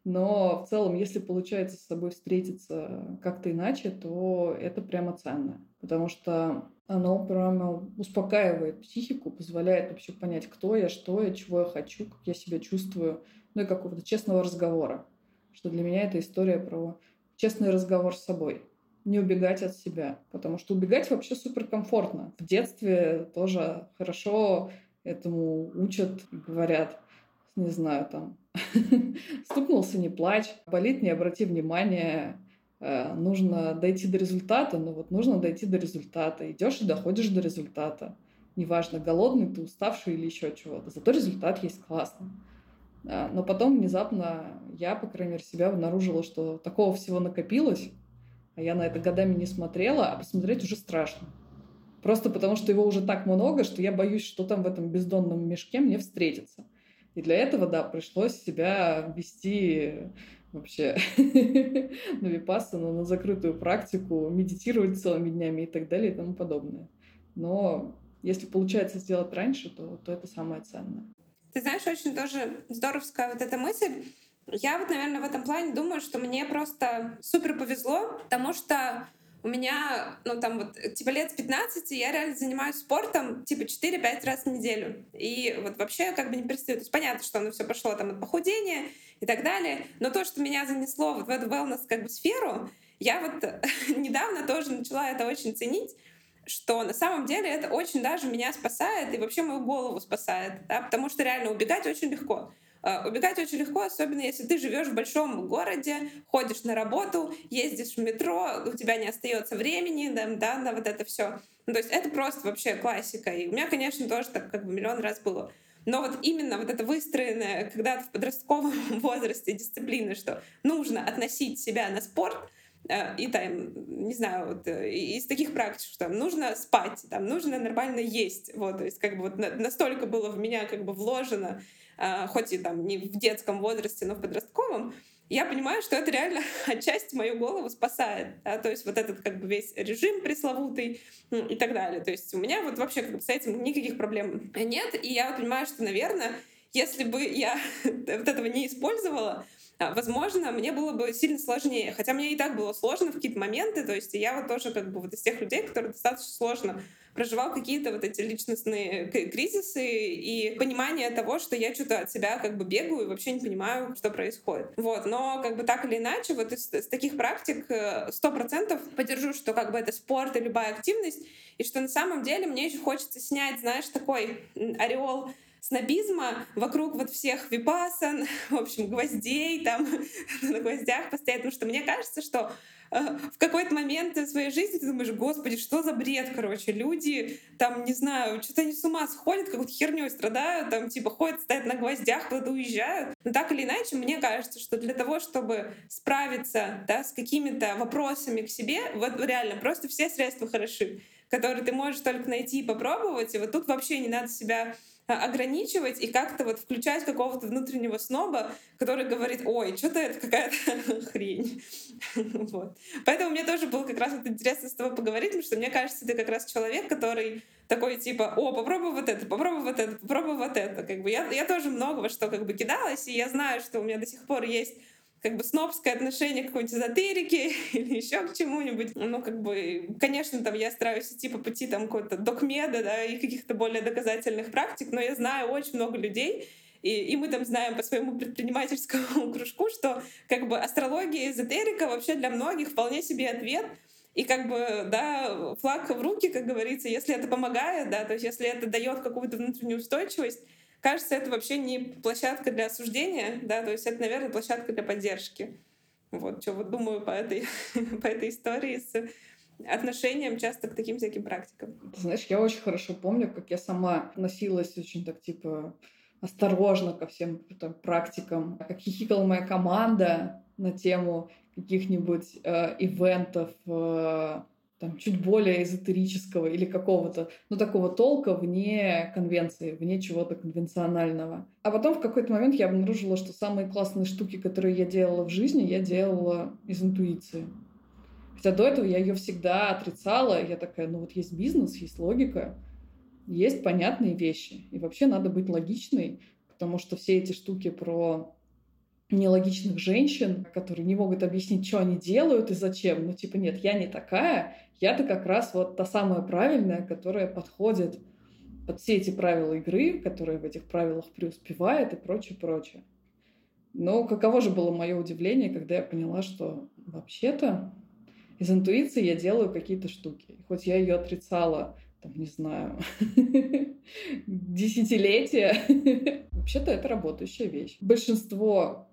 Но в целом, если получается с собой встретиться как-то иначе, то это прямо ценно. Потому что оно прямо успокаивает психику, позволяет вообще понять, кто я, что я, чего я хочу, как я себя чувствую, ну и какого-то честного разговора. Что для меня это история про честный разговор с собой. Не убегать от себя. Потому что убегать вообще суперкомфортно. В детстве тоже хорошо этому учат говорят. Не знаю, там, (laughs) стукнулся, не плачь, болит, не обрати внимания, Э, нужно дойти до результата, но вот нужно дойти до результата. Идешь и доходишь до результата. Неважно, голодный ты, уставший или еще чего-то. Зато результат есть классно. Э, но потом внезапно я, по крайней мере, себя обнаружила, что такого всего накопилось, а я на это годами не смотрела, а посмотреть уже страшно. Просто потому, что его уже так много, что я боюсь, что там в этом бездонном мешке мне встретится. И для этого, да, пришлось себя вести вообще (laughs) на випассану, на закрытую практику, медитировать целыми днями и так далее и тому подобное. Но если получается сделать раньше, то, то это самое ценное. Ты знаешь, очень тоже здоровская вот эта мысль. Я вот, наверное, в этом плане думаю, что мне просто супер повезло, потому что у меня, ну там вот, типа лет с 15 я реально занимаюсь спортом типа 4-5 раз в неделю. И вот вообще как бы не перестаю. То есть понятно, что оно все пошло там от похудения и так далее. Но то, что меня занесло вот в эту wellness как бы сферу, я вот (laughs) недавно тоже начала это очень ценить, что на самом деле это очень даже меня спасает и вообще мою голову спасает, да, потому что реально убегать очень легко. Э, убегать очень легко, особенно если ты живешь в большом городе, ходишь на работу, ездишь в метро, у тебя не остается времени да, да, на вот это все. Ну, то есть это просто вообще классика. И у меня, конечно, тоже так как бы миллион раз было. Но вот именно вот это выстроенное когда-то в подростковом (laughs) возрасте дисциплина, что нужно относить себя на спорт, э, и там, не знаю, вот э, из таких практик, что там нужно спать, там нужно нормально есть, вот, то есть как бы вот настолько было в меня как бы вложено а, хоть и там не в детском возрасте, но в подростковом, я понимаю, что это реально (laughs) отчасти мою голову спасает. Да? То есть вот этот как бы весь режим пресловутый и так далее. То есть у меня вот вообще как бы с этим никаких проблем нет. И я понимаю, что, наверное, если бы я (laughs) вот этого не использовала, а, возможно, мне было бы сильно сложнее. Хотя мне и так было сложно в какие-то моменты. То есть я вот тоже как бы вот из тех людей, которые достаточно сложно проживал какие-то вот эти личностные кризисы и понимание того, что я что-то от себя как бы бегаю и вообще не понимаю, что происходит. Вот, но как бы так или иначе, вот из, из таких практик э, сто процентов поддержу, что как бы это спорт и любая активность, и что на самом деле мне еще хочется снять, знаешь, такой ореол снобизма вокруг вот всех випасан, (laughs) в общем, гвоздей там (laughs) на гвоздях постоять, потому что мне кажется, что в какой-то момент в своей жизни ты думаешь, господи, что за бред, короче, люди там, не знаю, что-то они с ума сходят, какой-то херней страдают, там, типа, ходят, стоят на гвоздях, куда-то уезжают. Но так или иначе, мне кажется, что для того, чтобы справиться, да, с какими-то вопросами к себе, вот реально, просто все средства хороши, которые ты можешь только найти и попробовать, и вот тут вообще не надо себя а, ограничивать и как-то вот включать какого-то внутреннего сноба, который говорит, ой, что-то это какая-то (laughs) хрень. (laughs) вот. Поэтому мне тоже было как раз вот интересно с тобой поговорить, потому что мне кажется, ты как раз человек, который такой типа, о, попробуй вот это, попробуй вот это, попробуй вот это. Как бы я, я тоже многого что как бы кидалась, и я знаю, что у меня до сих пор есть как бы снобское отношение к какой-нибудь эзотерике (laughs) или еще к чему-нибудь. Ну, как бы, конечно, там я стараюсь идти по пути там какого-то докмеда, да, и каких-то более доказательных практик, но я знаю очень много людей, и, и мы там знаем по своему предпринимательскому (laughs) кружку, что как бы астрология, эзотерика вообще для многих вполне себе ответ, и как бы, да, флаг в руки, как говорится, если это помогает, да, то есть если это дает какую-то внутреннюю устойчивость, кажется, это вообще не площадка для осуждения, да, то есть это, наверное, площадка для поддержки. Вот, что вот думаю по этой, (laughs) по этой истории с отношением часто к таким всяким практикам. Знаешь, я очень хорошо помню, как я сама носилась очень так, типа, осторожно ко всем там, практикам, как хихикала моя команда на тему каких-нибудь э, ивентов, э, там, чуть более эзотерического или какого-то, ну, такого толка вне конвенции, вне чего-то конвенционального. А потом в какой-то момент я обнаружила, что самые классные штуки, которые я делала в жизни, я делала из интуиции. Хотя до этого я ее всегда отрицала. Я такая, ну вот есть бизнес, есть логика, есть понятные вещи. И вообще надо быть логичной, потому что все эти штуки про нелогичных женщин, которые не могут объяснить, что они делают и зачем. Ну, типа, нет, я не такая, я-то как раз вот та самая правильная, которая подходит под все эти правила игры, которая в этих правилах преуспевает и прочее, прочее. Но каково же было мое удивление, когда я поняла, что вообще-то из интуиции я делаю какие-то штуки. Хоть я ее отрицала, там, не знаю, (laughs) десятилетия, (laughs) вообще-то это работающая вещь. Большинство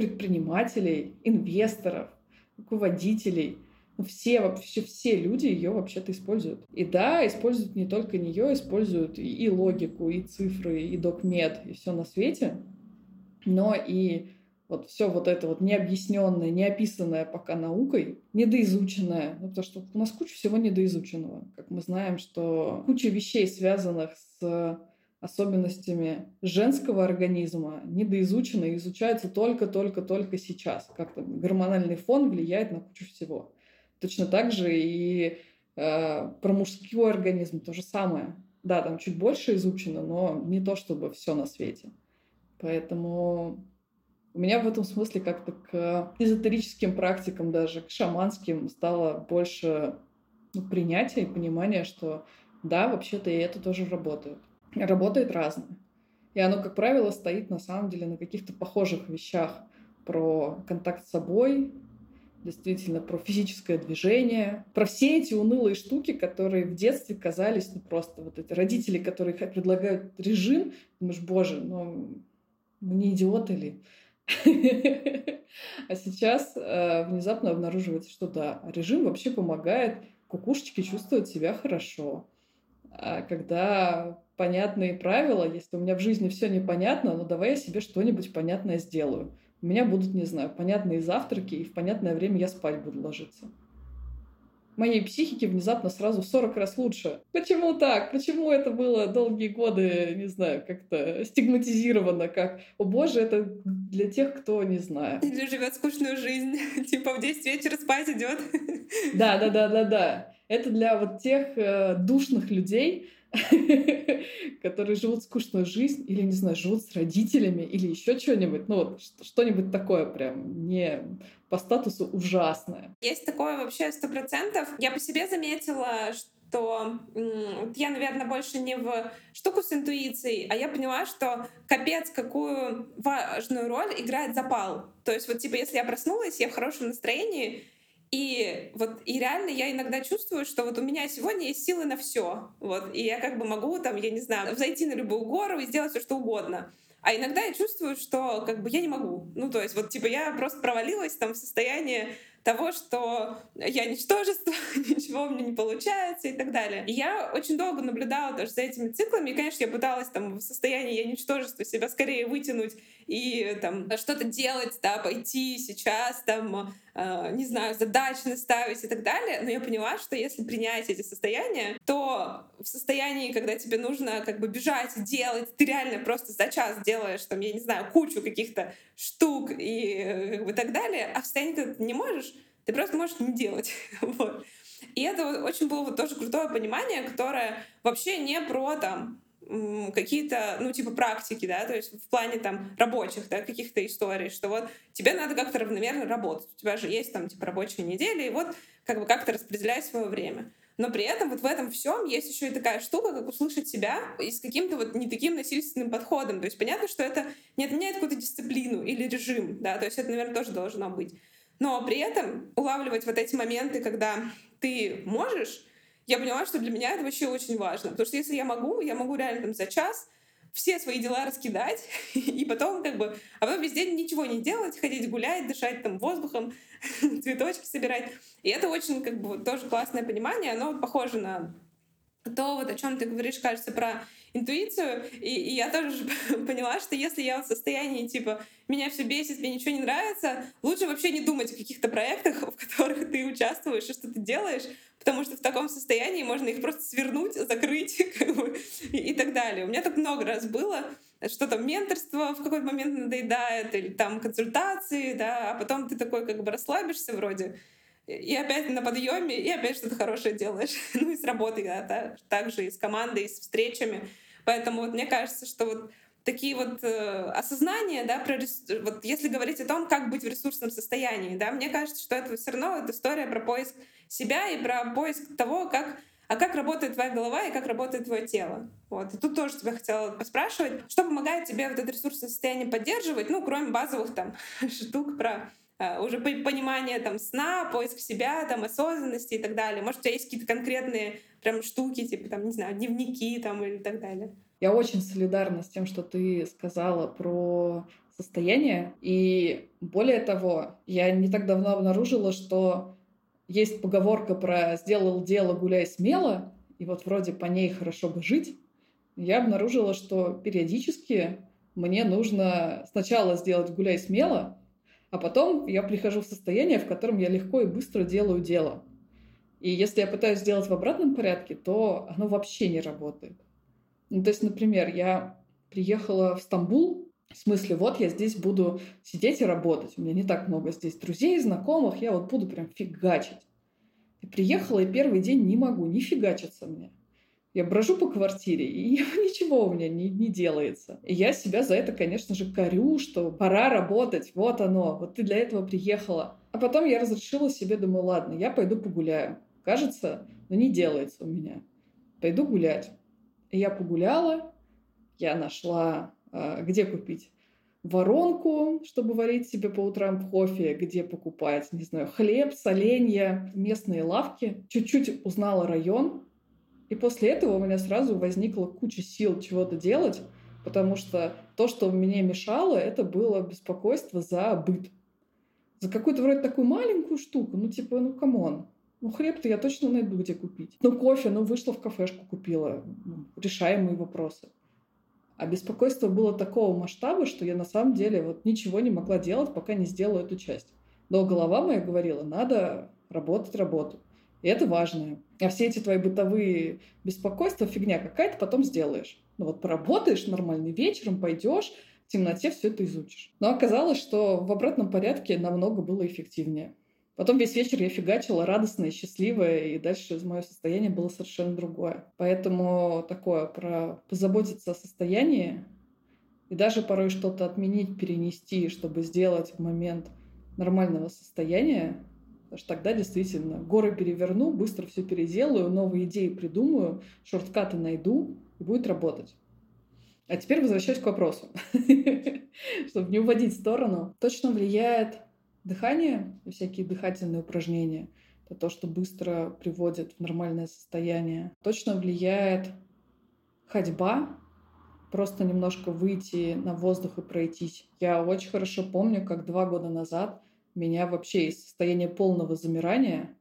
предпринимателей, инвесторов, руководителей, ну, все, вообще все люди ее вообще-то используют. И да, используют не только нее, используют и логику, и цифры, и докмет, и все на свете но и вот все вот это вот необъясненное, неописанное пока наукой, недоизученное, ну, потому что у нас куча всего недоизученного. Как мы знаем, что куча вещей, связанных с особенностями женского организма, недоизучены и изучаются только-только-только сейчас. Как там гормональный фон влияет на кучу всего. Точно так же и э, про мужской организм то же самое. Да, там чуть больше изучено, но не то чтобы все на свете. Поэтому у меня в этом смысле как-то к эзотерическим практикам, даже к шаманским, стало больше ну, принятия и понимания, что да, вообще-то и это тоже работает. Работает разное. И оно, как правило, стоит на самом деле на каких-то похожих вещах про контакт с собой, действительно про физическое движение, про все эти унылые штуки, которые в детстве казались ну, просто вот эти родители, которые предлагают режим, думаешь, боже, ну мы не идиоты ли? (laughs) А сейчас э, внезапно обнаруживается, что да, режим вообще помогает кукушечке чувствовать себя хорошо. А когда понятные правила, если у меня в жизни все непонятно, ну давай я себе что-нибудь понятное сделаю. У меня будут, не знаю, понятные завтраки, и в понятное время я спать буду ложиться моей психике внезапно сразу в 40 раз лучше. Почему так? Почему это было долгие годы, не знаю, как-то стигматизировано, как, о боже, это для тех, кто не знаю. Или живет скучную жизнь, (laughs) типа в 10 вечера спать идет. Да, да, да, да, да. Это для вот тех э, душных людей, (laughs) которые живут скучную жизнь или, не знаю, живут с родителями или еще что-нибудь. Ну, вот что-нибудь такое прям не по статусу ужасное. Есть такое вообще сто процентов. Я по себе заметила, что я, наверное, больше не в штуку с интуицией, а я поняла, что капец, какую важную роль играет запал. То есть вот типа, если я проснулась, я в хорошем настроении, и вот и реально я иногда чувствую, что вот у меня сегодня есть силы на все. Вот, и я как бы могу там, я не знаю, зайти на любую гору и сделать все, что угодно. А иногда я чувствую, что как бы я не могу. Ну, то есть вот типа я просто провалилась там в состояние того, что я ничтожество, (laughs) ничего у меня не получается и так далее. И я очень долго наблюдала тоже за этими циклами, и, конечно, я пыталась там в состоянии я ничтожества себя скорее вытянуть и там что-то делать, да, пойти сейчас, там, э, не знаю, задачи наставить и так далее. Но я поняла, что если принять эти состояния, то в состоянии, когда тебе нужно как бы бежать, делать, ты реально просто за час делаешь, там, я не знаю, кучу каких-то штук и, э, бы, так далее, а в состоянии, когда ты не можешь, ты просто можешь не делать. (laughs) вот. И это очень было вот тоже крутое понимание, которое вообще не про там какие-то, ну, типа практики, да, то есть в плане там рабочих, да, каких-то историй, что вот тебе надо как-то равномерно работать. У тебя же есть там типа рабочие недели, и вот как бы как-то распределяй свое время. Но при этом вот в этом всем есть еще и такая штука, как услышать себя и с каким-то вот не таким насильственным подходом. То есть понятно, что это не отменяет какую-то дисциплину или режим, да, то есть это, наверное, тоже должно быть. Но при этом улавливать вот эти моменты, когда ты можешь, я поняла, что для меня это вообще очень важно. Потому что если я могу, я могу реально там за час все свои дела раскидать, (laughs) и потом как бы, а потом весь день ничего не делать, ходить гулять, дышать там воздухом, (laughs) цветочки собирать. И это очень как бы тоже классное понимание, оно похоже на то, вот о чем ты говоришь, кажется, про интуицию, и, и я тоже (laughs) поняла, что если я в состоянии, типа, меня все бесит, мне ничего не нравится, лучше вообще не думать о каких-то проектах, в которых ты участвуешь и что ты делаешь, потому что в таком состоянии можно их просто свернуть, закрыть (laughs) как бы, и, и так далее. У меня так много раз было, что там менторство в какой-то момент надоедает, или там консультации, да, а потом ты такой как бы расслабишься вроде, и опять на подъеме, и опять что-то хорошее делаешь. (laughs) ну и с работой, да, так, так же и с командой, и с встречами. Поэтому вот мне кажется, что вот такие вот э, осознания, да, про вот если говорить о том, как быть в ресурсном состоянии, да, мне кажется, что это все равно это история про поиск себя и про поиск того, как а как работает твоя голова и как работает твое тело. Вот. И тут тоже тебя хотела поспрашивать, что помогает тебе вот это ресурсное состояние поддерживать, ну, кроме базовых там (laughs) штук про уже понимание там сна, поиск себя, там осознанности и так далее. Может, у тебя есть какие-то конкретные прям штуки, типа там, не знаю, дневники там или так далее. Я очень солидарна с тем, что ты сказала про состояние. И более того, я не так давно обнаружила, что есть поговорка про «сделал дело, гуляй смело», и вот вроде по ней хорошо бы жить. Я обнаружила, что периодически мне нужно сначала сделать «гуляй смело», а потом я прихожу в состояние, в котором я легко и быстро делаю дело. И если я пытаюсь сделать в обратном порядке, то оно вообще не работает. Ну, то есть, например, я приехала в Стамбул, в смысле, вот я здесь буду сидеть и работать. У меня не так много здесь друзей, знакомых, я вот буду прям фигачить. И приехала, и первый день не могу, не фигачиться мне. Я брожу по квартире, и (laughs) ничего у меня не, не делается. И я себя за это, конечно же, корю, что пора работать, вот оно, вот ты для этого приехала. А потом я разрешила себе, думаю, ладно, я пойду погуляю. Кажется, но не делается у меня. Пойду гулять. И я погуляла, я нашла, а, где купить воронку, чтобы варить себе по утрам кофе, где покупать, не знаю, хлеб, соленья, местные лавки. Чуть-чуть узнала район, и после этого у меня сразу возникла куча сил чего-то делать, потому что то, что мне мешало, это было беспокойство за быт. За какую-то вроде такую маленькую штуку, ну типа, ну come on, ну, хлеб-то я точно найду, где купить. Ну, кофе, ну, вышла в кафешку, купила. Ну, решаемые вопросы. А беспокойство было такого масштаба, что я на самом деле вот ничего не могла делать, пока не сделаю эту часть. Но голова моя говорила, надо работать работу. И это важное. А все эти твои бытовые беспокойства, фигня какая-то, потом сделаешь. Ну вот поработаешь нормально вечером, пойдешь, в темноте все это изучишь. Но оказалось, что в обратном порядке намного было эффективнее. Потом весь вечер я фигачила радостная, счастливая, и дальше мое состояние было совершенно другое. Поэтому такое про позаботиться о состоянии и даже порой что-то отменить, перенести, чтобы сделать в момент нормального состояния, потому что тогда действительно горы переверну, быстро все переделаю, новые идеи придумаю, шорткаты найду и будет работать. А теперь возвращаюсь к вопросу, (laughs) чтобы не уводить в сторону. Точно влияет Дыхание и всякие дыхательные упражнения — это то, что быстро приводит в нормальное состояние. Точно влияет ходьба, просто немножко выйти на воздух и пройтись. Я очень хорошо помню, как два года назад меня вообще из состояния полного замирания,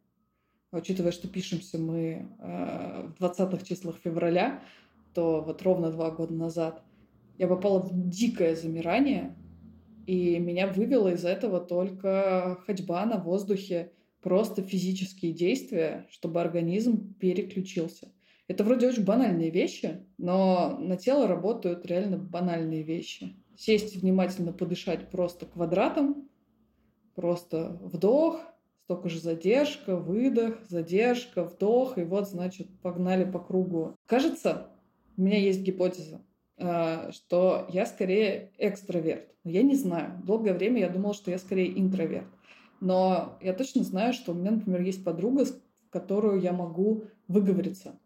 учитывая, что пишемся мы э, в 20-х числах февраля, то вот ровно два года назад я попала в дикое замирание, и меня вывело из этого только ходьба на воздухе, просто физические действия, чтобы организм переключился. Это вроде очень банальные вещи, но на тело работают реально банальные вещи. Сесть внимательно подышать просто квадратом, просто вдох, столько же задержка, выдох, задержка, вдох, и вот, значит, погнали по кругу. Кажется, у меня есть гипотеза. Э, что я скорее экстраверт. Я не знаю. Долгое время я думала, что я скорее интроверт. Но я точно знаю, что у меня, например, есть подруга, в которую я могу выговориться.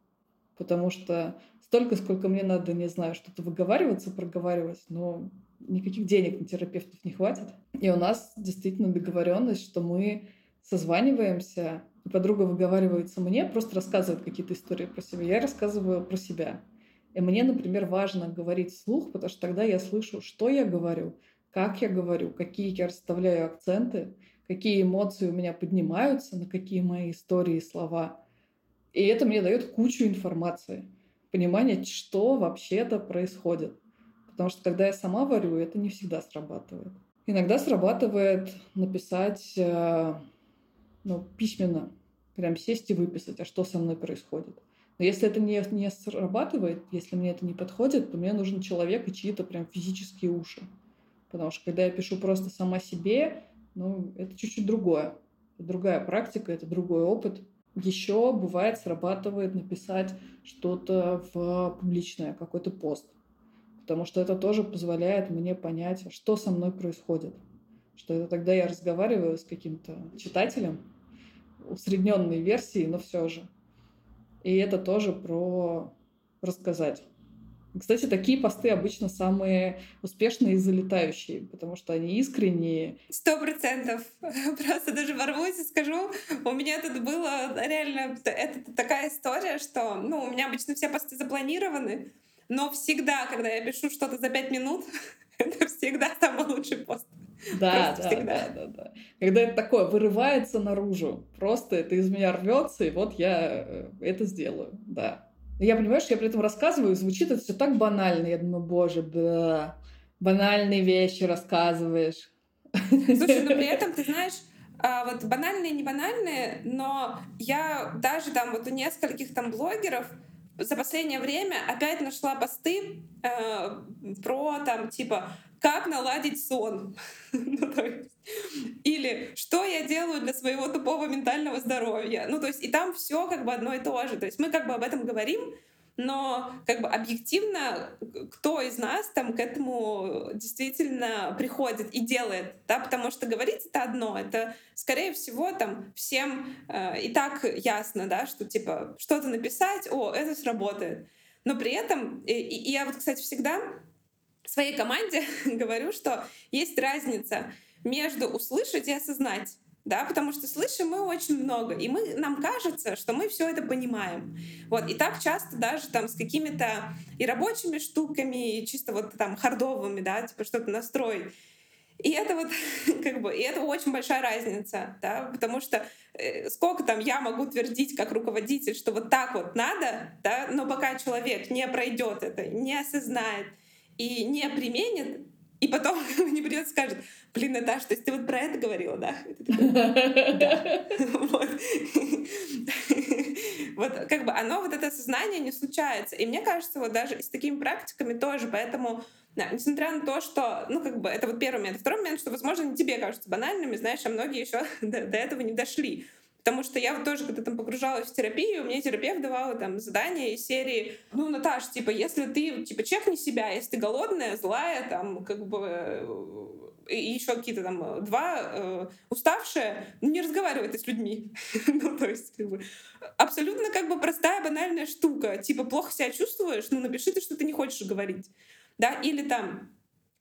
Потому что столько, сколько мне надо, не знаю, что-то выговариваться, проговаривать, но никаких денег на терапевтов не хватит. И у нас действительно договоренность, что мы созваниваемся, и подруга выговаривается мне, просто рассказывает какие-то истории про себя. Я рассказываю про себя. И мне, например, важно говорить вслух, потому что тогда я слышу, что я говорю, как я говорю, какие я расставляю акценты, какие эмоции у меня поднимаются, на какие мои истории и слова. И это мне дает кучу информации, понимание, что вообще-то происходит. Потому что когда я сама варю, это не всегда срабатывает. Иногда срабатывает написать э, ну, письменно, прям сесть и выписать, а что со мной происходит. Но если это не, не срабатывает, если мне это не подходит, то мне нужен человек и чьи-то прям физические уши. Потому что когда я пишу просто сама себе, ну, это чуть-чуть другое. Это другая практика, это другой опыт. Еще бывает срабатывает написать что-то в публичное, какой-то пост. Потому что это тоже позволяет мне понять, что со мной происходит. Что это тогда я разговариваю с каким-то читателем, усредненной версии, но все же. И это тоже про рассказать. Кстати, такие посты обычно самые успешные и залетающие, потому что они искренние. Сто процентов. (laughs) Просто даже ворвусь и скажу, у меня тут было реально это такая история, что ну, у меня обычно все посты запланированы, но всегда, когда я пишу что-то за пять минут, (laughs) это всегда самый лучший пост. Да, да, да, да, да. Когда это такое вырывается наружу, просто это из меня рвется, и вот я э, это сделаю, да. Я понимаю, что я при этом рассказываю, и звучит это все так банально. Я думаю, боже, да, банальные вещи рассказываешь. Слушай, но при (laughs) этом, ты знаешь, а, вот банальные, не банальные, но я даже там вот у нескольких там блогеров за последнее время опять нашла посты э, про там типа как наладить сон. (laughs) ну, или что я делаю для своего тупого ментального здоровья. Ну, то есть, и там все как бы одно и то же. То есть мы как бы об этом говорим, но как бы объективно кто из нас там к этому действительно приходит и делает, да, потому что говорить это одно, это скорее всего там всем э, и так ясно, да, что типа что-то написать, о, это сработает, но при этом и, и я вот, кстати, всегда своей команде (laughs) говорю, что есть разница между услышать и осознать. Да, потому что слышим мы очень много, и мы, нам кажется, что мы все это понимаем. Вот, и так часто даже там с какими-то и рабочими штуками, и чисто вот там хардовыми, да, типа что-то настроить. И это вот (laughs) как бы, и это очень большая разница, да, потому что э, сколько там я могу твердить как руководитель, что вот так вот надо, да, но пока человек не пройдет это, не осознает, и не применит, и потом (laughs) не придет и скажет, блин, Наташа, то есть ты вот про это говорила, да? Да. (laughs) (laughs) Вот как бы оно, вот это сознание не случается. И мне кажется, вот даже с такими практиками тоже, поэтому да, несмотря на то, что, ну, как бы, это вот первый момент. Второй момент, что, возможно, не тебе кажутся банальными, знаешь, а многие еще до, до этого не дошли. Потому что я тоже, когда там погружалась в терапию, мне терапевт давала там задания из серии, ну, Наташ, типа, если ты, типа, чекни себя, если ты голодная, злая, там, как бы, э, и еще какие-то там два э, уставшие, ну, не разговаривай ты с людьми. (laughs) ну, то есть, как бы, абсолютно как бы простая, банальная штука. Типа, плохо себя чувствуешь, ну, напиши ты, что ты не хочешь говорить. Да, или там,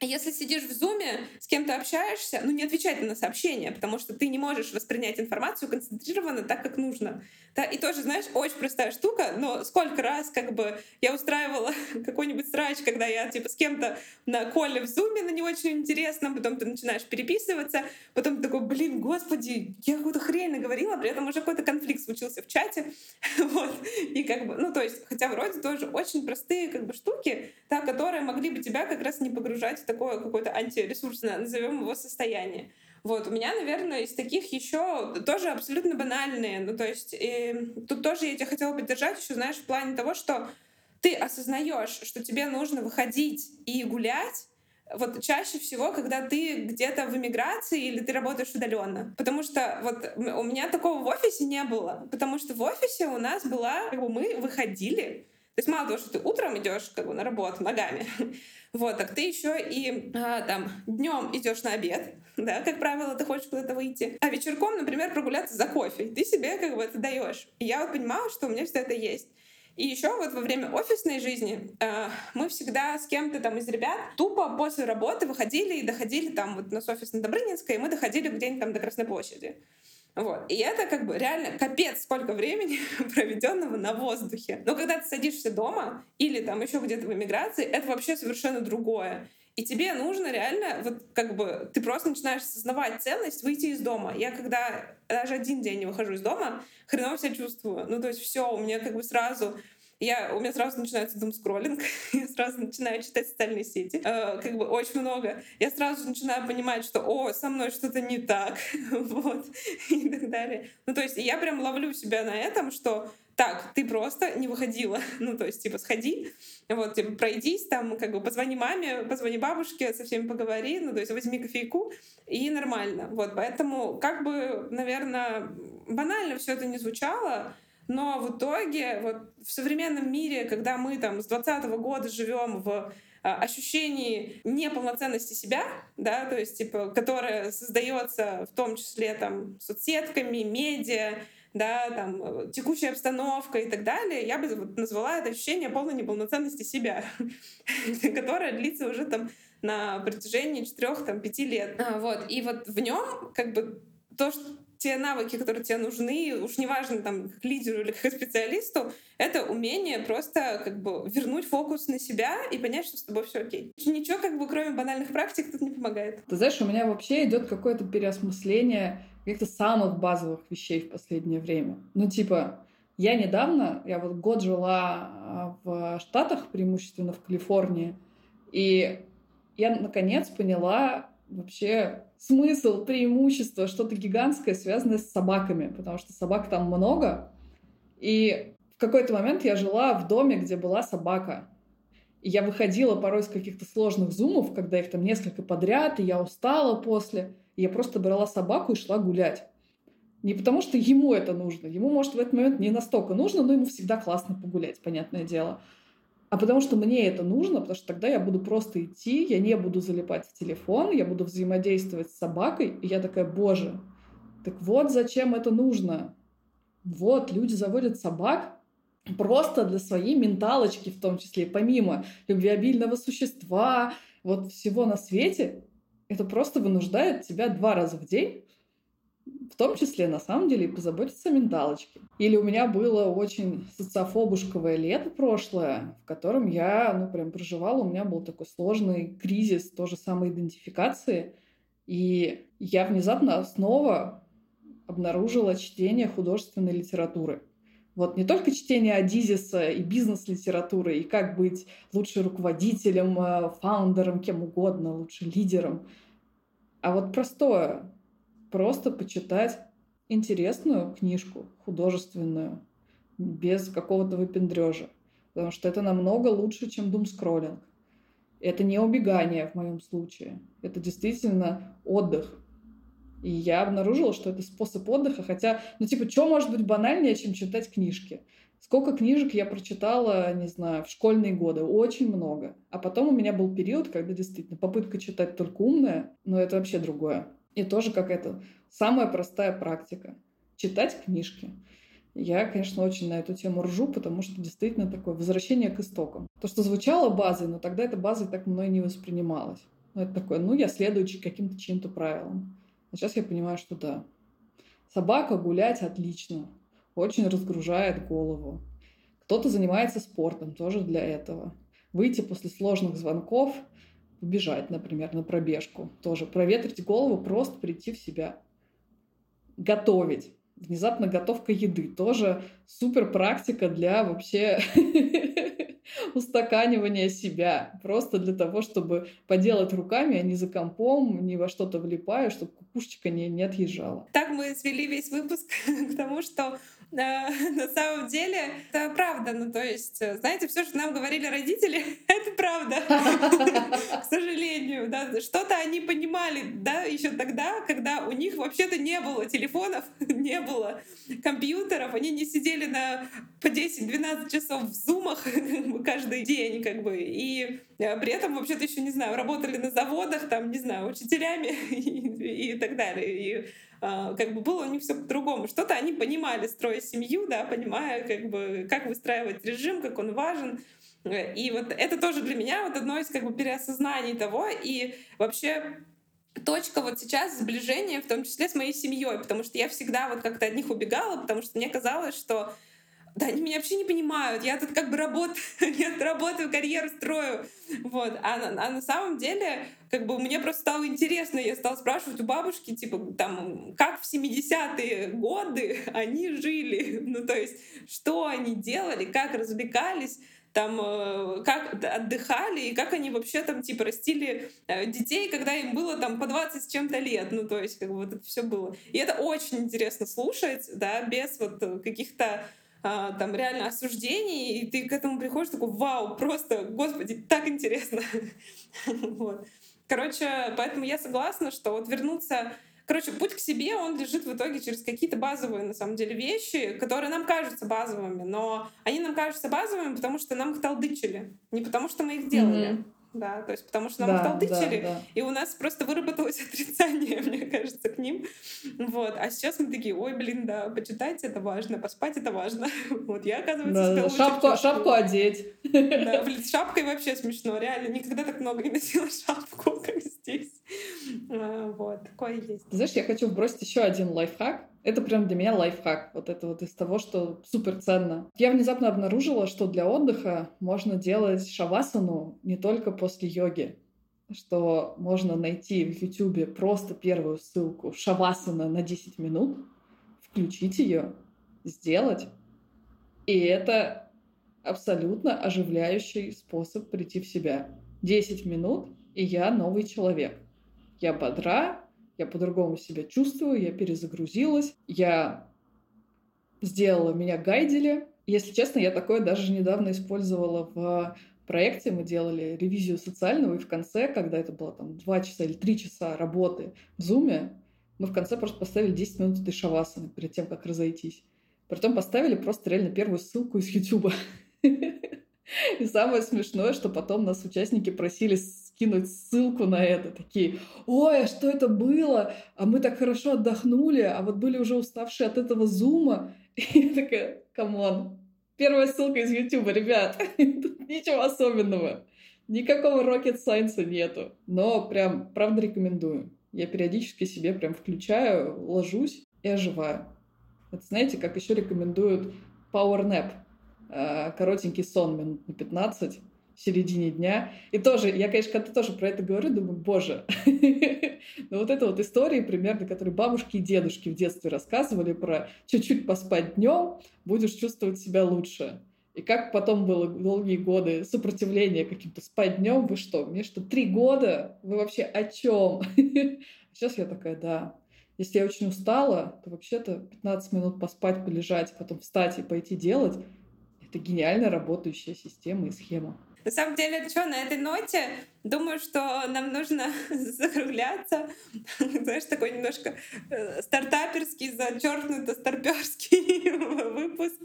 если сидишь в зуме, с кем-то общаешься, ну не отвечай на сообщения, потому что ты не можешь воспринять информацию концентрированно так, как нужно. Да, и тоже, знаешь, очень простая штука, но сколько раз как бы я устраивала (laughs) какой-нибудь срач, когда я типа с кем-то на коле в зуме, на не очень интересно, потом ты начинаешь переписываться, потом ты такой, блин, господи, я какую-то хрень наговорила, при этом уже какой-то конфликт случился в чате, (laughs) вот, и как бы, ну то есть, хотя вроде тоже очень простые как бы штуки, да, которые могли бы тебя как раз не погружать такое какое-то антиресурсное, назовем его состояние. Вот, у меня, наверное, из таких еще тоже абсолютно банальные. Ну, то есть, и тут тоже я тебя хотела поддержать еще, знаешь, в плане того, что ты осознаешь, что тебе нужно выходить и гулять, вот чаще всего, когда ты где-то в эмиграции или ты работаешь удаленно. Потому что вот у меня такого в офисе не было. Потому что в офисе у нас была, как бы мы выходили. То есть мало того, что ты утром идешь как бы на работу ногами, (laughs) вот, так ты еще и а, там днем идешь на обед, да, как правило, ты хочешь куда-то выйти, а вечерком, например, прогуляться за кофе. Ты себе как бы это даешь. И я вот понимала, что у меня все это есть. И еще вот во время офисной жизни э, мы всегда с кем-то там из ребят тупо после работы выходили и доходили там вот на офис на Добрынинской, и мы доходили где-нибудь там до Красной площади. Вот. И это как бы реально капец сколько времени (laughs) проведенного на воздухе. Но когда ты садишься дома или там еще где-то в эмиграции, это вообще совершенно другое. И тебе нужно реально, вот как бы, ты просто начинаешь осознавать ценность выйти из дома. Я когда даже один день не выхожу из дома, хреново себя чувствую. Ну, то есть все, у меня как бы сразу я, у меня сразу начинается думскроллинг, (laughs) я сразу начинаю читать социальные сети, э, как бы очень много. Я сразу начинаю понимать, что, о, со мной что-то не так, (laughs) вот, и так далее. Ну, то есть я прям ловлю себя на этом, что так, ты просто не выходила. (laughs) Ну, то есть, типа, сходи, вот, типа, пройдись, там, как бы, позвони маме, позвони бабушке, со всеми поговори, ну, то есть, возьми кофейку, и нормально. Вот, поэтому, как бы, наверное, банально все это не звучало, но в итоге вот в современном мире, когда мы там с 20 года живем в а, ощущении неполноценности себя, да, то есть, типа, которое создается в том числе там соцсетками, медиа, да, там, э, текущая обстановка и так далее, я бы назвала это ощущение полной неполноценности себя, (laughs) которое длится уже там на протяжении четырех там пяти лет. А, вот. И вот в нем как бы то, что те навыки, которые тебе нужны, уж неважно там как лидеру или как специалисту, это умение просто как бы вернуть фокус на себя и понять, что с тобой все окей. Ничего как бы кроме банальных практик тут не помогает. Ты знаешь, у меня вообще идет какое-то переосмысление каких-то самых базовых вещей в последнее время. Ну типа, я недавно, я вот год жила а, в Штатах, преимущественно в Калифорнии, и я наконец поняла вообще смысл, преимущество, что-то гигантское, связанное с собаками, потому что собак там много. И в какой-то момент я жила в доме, где была собака. И я выходила порой из каких-то сложных зумов, когда их там несколько подряд, и я устала после. И я просто брала собаку и шла гулять. Не потому, что ему это нужно. Ему, может, в этот момент не настолько нужно, но ему всегда классно погулять, понятное дело а потому что мне это нужно, потому что тогда я буду просто идти, я не буду залипать в телефон, я буду взаимодействовать с собакой, и я такая, боже, так вот зачем это нужно. Вот, люди заводят собак просто для своей менталочки в том числе, помимо любвеобильного существа, вот всего на свете, это просто вынуждает тебя два раза в день в том числе, на самом деле, и позаботиться о менталочке. Или у меня было очень социофобушковое лето прошлое, в котором я, ну, прям проживала, у меня был такой сложный кризис тоже самоидентификации, и я внезапно снова обнаружила чтение художественной литературы. Вот не только чтение Адизиса и бизнес-литературы, и как быть лучше руководителем, э, фаундером, кем угодно, лучше лидером, а вот простое просто почитать интересную книжку, художественную, без какого-то выпендрежа. Потому что это намного лучше, чем думскроллинг. Это не убегание в моем случае. Это действительно отдых. И я обнаружила, что это способ отдыха, хотя, ну, типа, что может быть банальнее, чем читать книжки? Сколько книжек я прочитала, не знаю, в школьные годы? Очень много. А потом у меня был период, когда действительно попытка читать только умная, но это вообще другое. И тоже какая-то самая простая практика. Читать книжки. Я, конечно, очень на эту тему ржу, потому что действительно такое возвращение к истокам. То, что звучало базой, но тогда эта базой так мной не воспринималась. Ну, это такое, ну, я следую каким-то чьим-то правилам. А сейчас я понимаю, что да. Собака гулять отлично. Очень разгружает голову. Кто-то занимается спортом тоже для этого. Выйти после сложных звонков убежать, например, на пробежку. Тоже проветрить голову, просто прийти в себя. Готовить. Внезапно готовка еды. Тоже супер практика для вообще (laughs) устаканивания себя. Просто для того, чтобы поделать руками, а не за компом, не во что-то влипая, чтобы кукушечка не, не отъезжала. Так мы свели весь выпуск (laughs) к тому, что (laughs) на самом деле это правда. Ну, то есть, знаете, все, что нам говорили родители, (laughs) это правда. (laughs) К сожалению, да. Что-то они понимали, да, еще тогда, когда у них вообще-то не было телефонов, не было компьютеров, они не сидели на по 10-12 часов в зумах каждый день, как бы, и э, при этом вообще-то еще, не знаю, работали на заводах, там, не знаю, учителями и, и так далее. И как бы было у них все по-другому. Что-то они понимали, строя семью, да, понимая, как бы, как выстраивать режим, как он важен. И вот это тоже для меня вот одно из как бы переосознаний того. И вообще точка вот сейчас сближения, в том числе с моей семьей, потому что я всегда вот как-то от них убегала, потому что мне казалось, что да, они меня вообще не понимают, я тут как бы работаю, (laughs) я работаю, карьеру строю, вот, а, а на самом деле, как бы мне просто стало интересно, я стала спрашивать у бабушки, типа, там, как в 70-е годы (laughs) они жили, (laughs) ну, то есть, что они делали, как развлекались, там, э, как отдыхали, и как они вообще там, типа, растили э, детей, когда им было там по 20 с чем-то лет, ну, то есть, как бы вот это все было. И это очень интересно слушать, да, без вот каких-то а, там реально осуждений, и ты к этому приходишь такой, вау, просто, господи, так интересно. (laughs) вот. Короче, поэтому я согласна, что вот вернуться Короче, путь к себе, он лежит в итоге через какие-то базовые, на самом деле, вещи, которые нам кажутся базовыми, но они нам кажутся базовыми, потому что нам их толдычили, не потому что мы их делали. Mm-hmm да, то есть потому что нам да, толдычили, да, да. и у нас просто выработалось (laughs) отрицание, мне кажется, к ним, вот, а сейчас мы такие, ой, блин, да, почитать это важно, поспать это важно, (laughs) вот, я, оказывается, да, шапку, шапку одеть. Да, (laughs) блин, с шапкой вообще смешно, реально, никогда так много не носила шапку, как здесь, а, вот, такое есть. Знаешь, я хочу бросить еще один лайфхак, это прям для меня лайфхак. Вот это вот из того, что супер ценно. Я внезапно обнаружила, что для отдыха можно делать шавасану не только после йоги что можно найти в YouTube просто первую ссылку шавасана на 10 минут, включить ее, сделать. И это абсолютно оживляющий способ прийти в себя. 10 минут, и я новый человек. Я бодра, я по-другому себя чувствую, я перезагрузилась, я сделала, меня гайдили. Если честно, я такое даже недавно использовала в проекте. Мы делали ревизию социального, и в конце, когда это было там 2 часа или 3 часа работы в Зуме, мы в конце просто поставили 10 минут этой шавасаны перед тем, как разойтись. Притом поставили просто реально первую ссылку из Ютуба. (laughs) И самое смешное, что потом нас участники просили скинуть ссылку на это. Такие, ой, а что это было? А мы так хорошо отдохнули, а вот были уже уставшие от этого зума. (laughs) И я такая, come on, первая ссылка из Ютуба, ребят, (laughs) тут ничего особенного. Никакого rocket science нету. Но прям, правда, рекомендую. Я периодически себе прям включаю, ложусь и оживаю. Это знаете, как еще рекомендуют Power Nap. Э, коротенький сон минут на 15 в середине дня. И тоже, я, конечно, когда тоже про это говорю, думаю, боже. (laughs) Но вот это вот истории примерно, которые бабушки и дедушки в детстве рассказывали про чуть-чуть поспать днем, будешь чувствовать себя лучше. И как потом было долгие годы сопротивления каким-то спать днем, вы что, мне что, три года? Вы вообще о чем? (laughs) Сейчас я такая, да. Если я очень устала, то вообще-то 15 минут поспать, полежать, потом встать и пойти делать, это гениально работающая система и схема. На самом деле, что, на этой ноте Думаю, что нам нужно (laughs) закругляться. (laughs) Знаешь, такой немножко э, стартаперский, зачеркнуто старперский (laughs) выпуск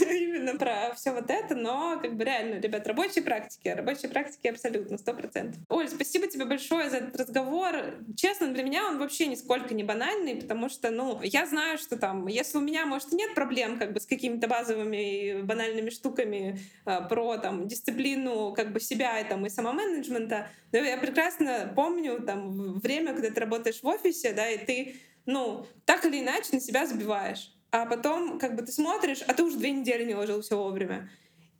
именно про все вот это. Но как бы реально, ребят, рабочие практики, рабочие практики абсолютно, сто процентов. Оль, спасибо тебе большое за этот разговор. Честно, для меня он вообще нисколько не банальный, потому что, ну, я знаю, что там, если у меня, может, нет проблем как бы с какими-то базовыми банальными штуками э, про там дисциплину как бы себя и там и самоменеджмента, это. Но я прекрасно помню там время, когда ты работаешь в офисе, да, и ты, ну, так или иначе на себя забиваешь. А потом, как бы, ты смотришь, а ты уже две недели не ложился вовремя.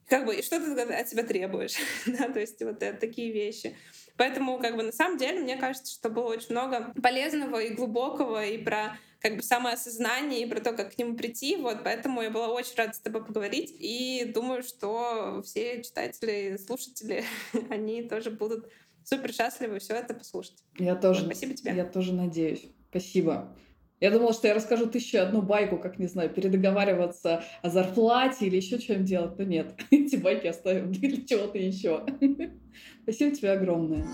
Как бы, и что ты от себя требуешь? (laughs) да, то есть вот это, такие вещи. Поэтому, как бы, на самом деле, мне кажется, что было очень много полезного и глубокого, и про как бы самоосознание, и про то, как к нему прийти. Вот, поэтому я была очень рада с тобой поговорить. И думаю, что все читатели, слушатели, (laughs) они тоже будут супер счастливы все это послушать. Я тоже. Вот, спасибо тебе. Я тоже надеюсь. Спасибо. Я думала, что я расскажу тысячу одну байку, как, не знаю, передоговариваться о зарплате или еще чем делать, но нет. (laughs) Эти байки оставим для чего-то еще. (laughs) Спасибо тебе огромное.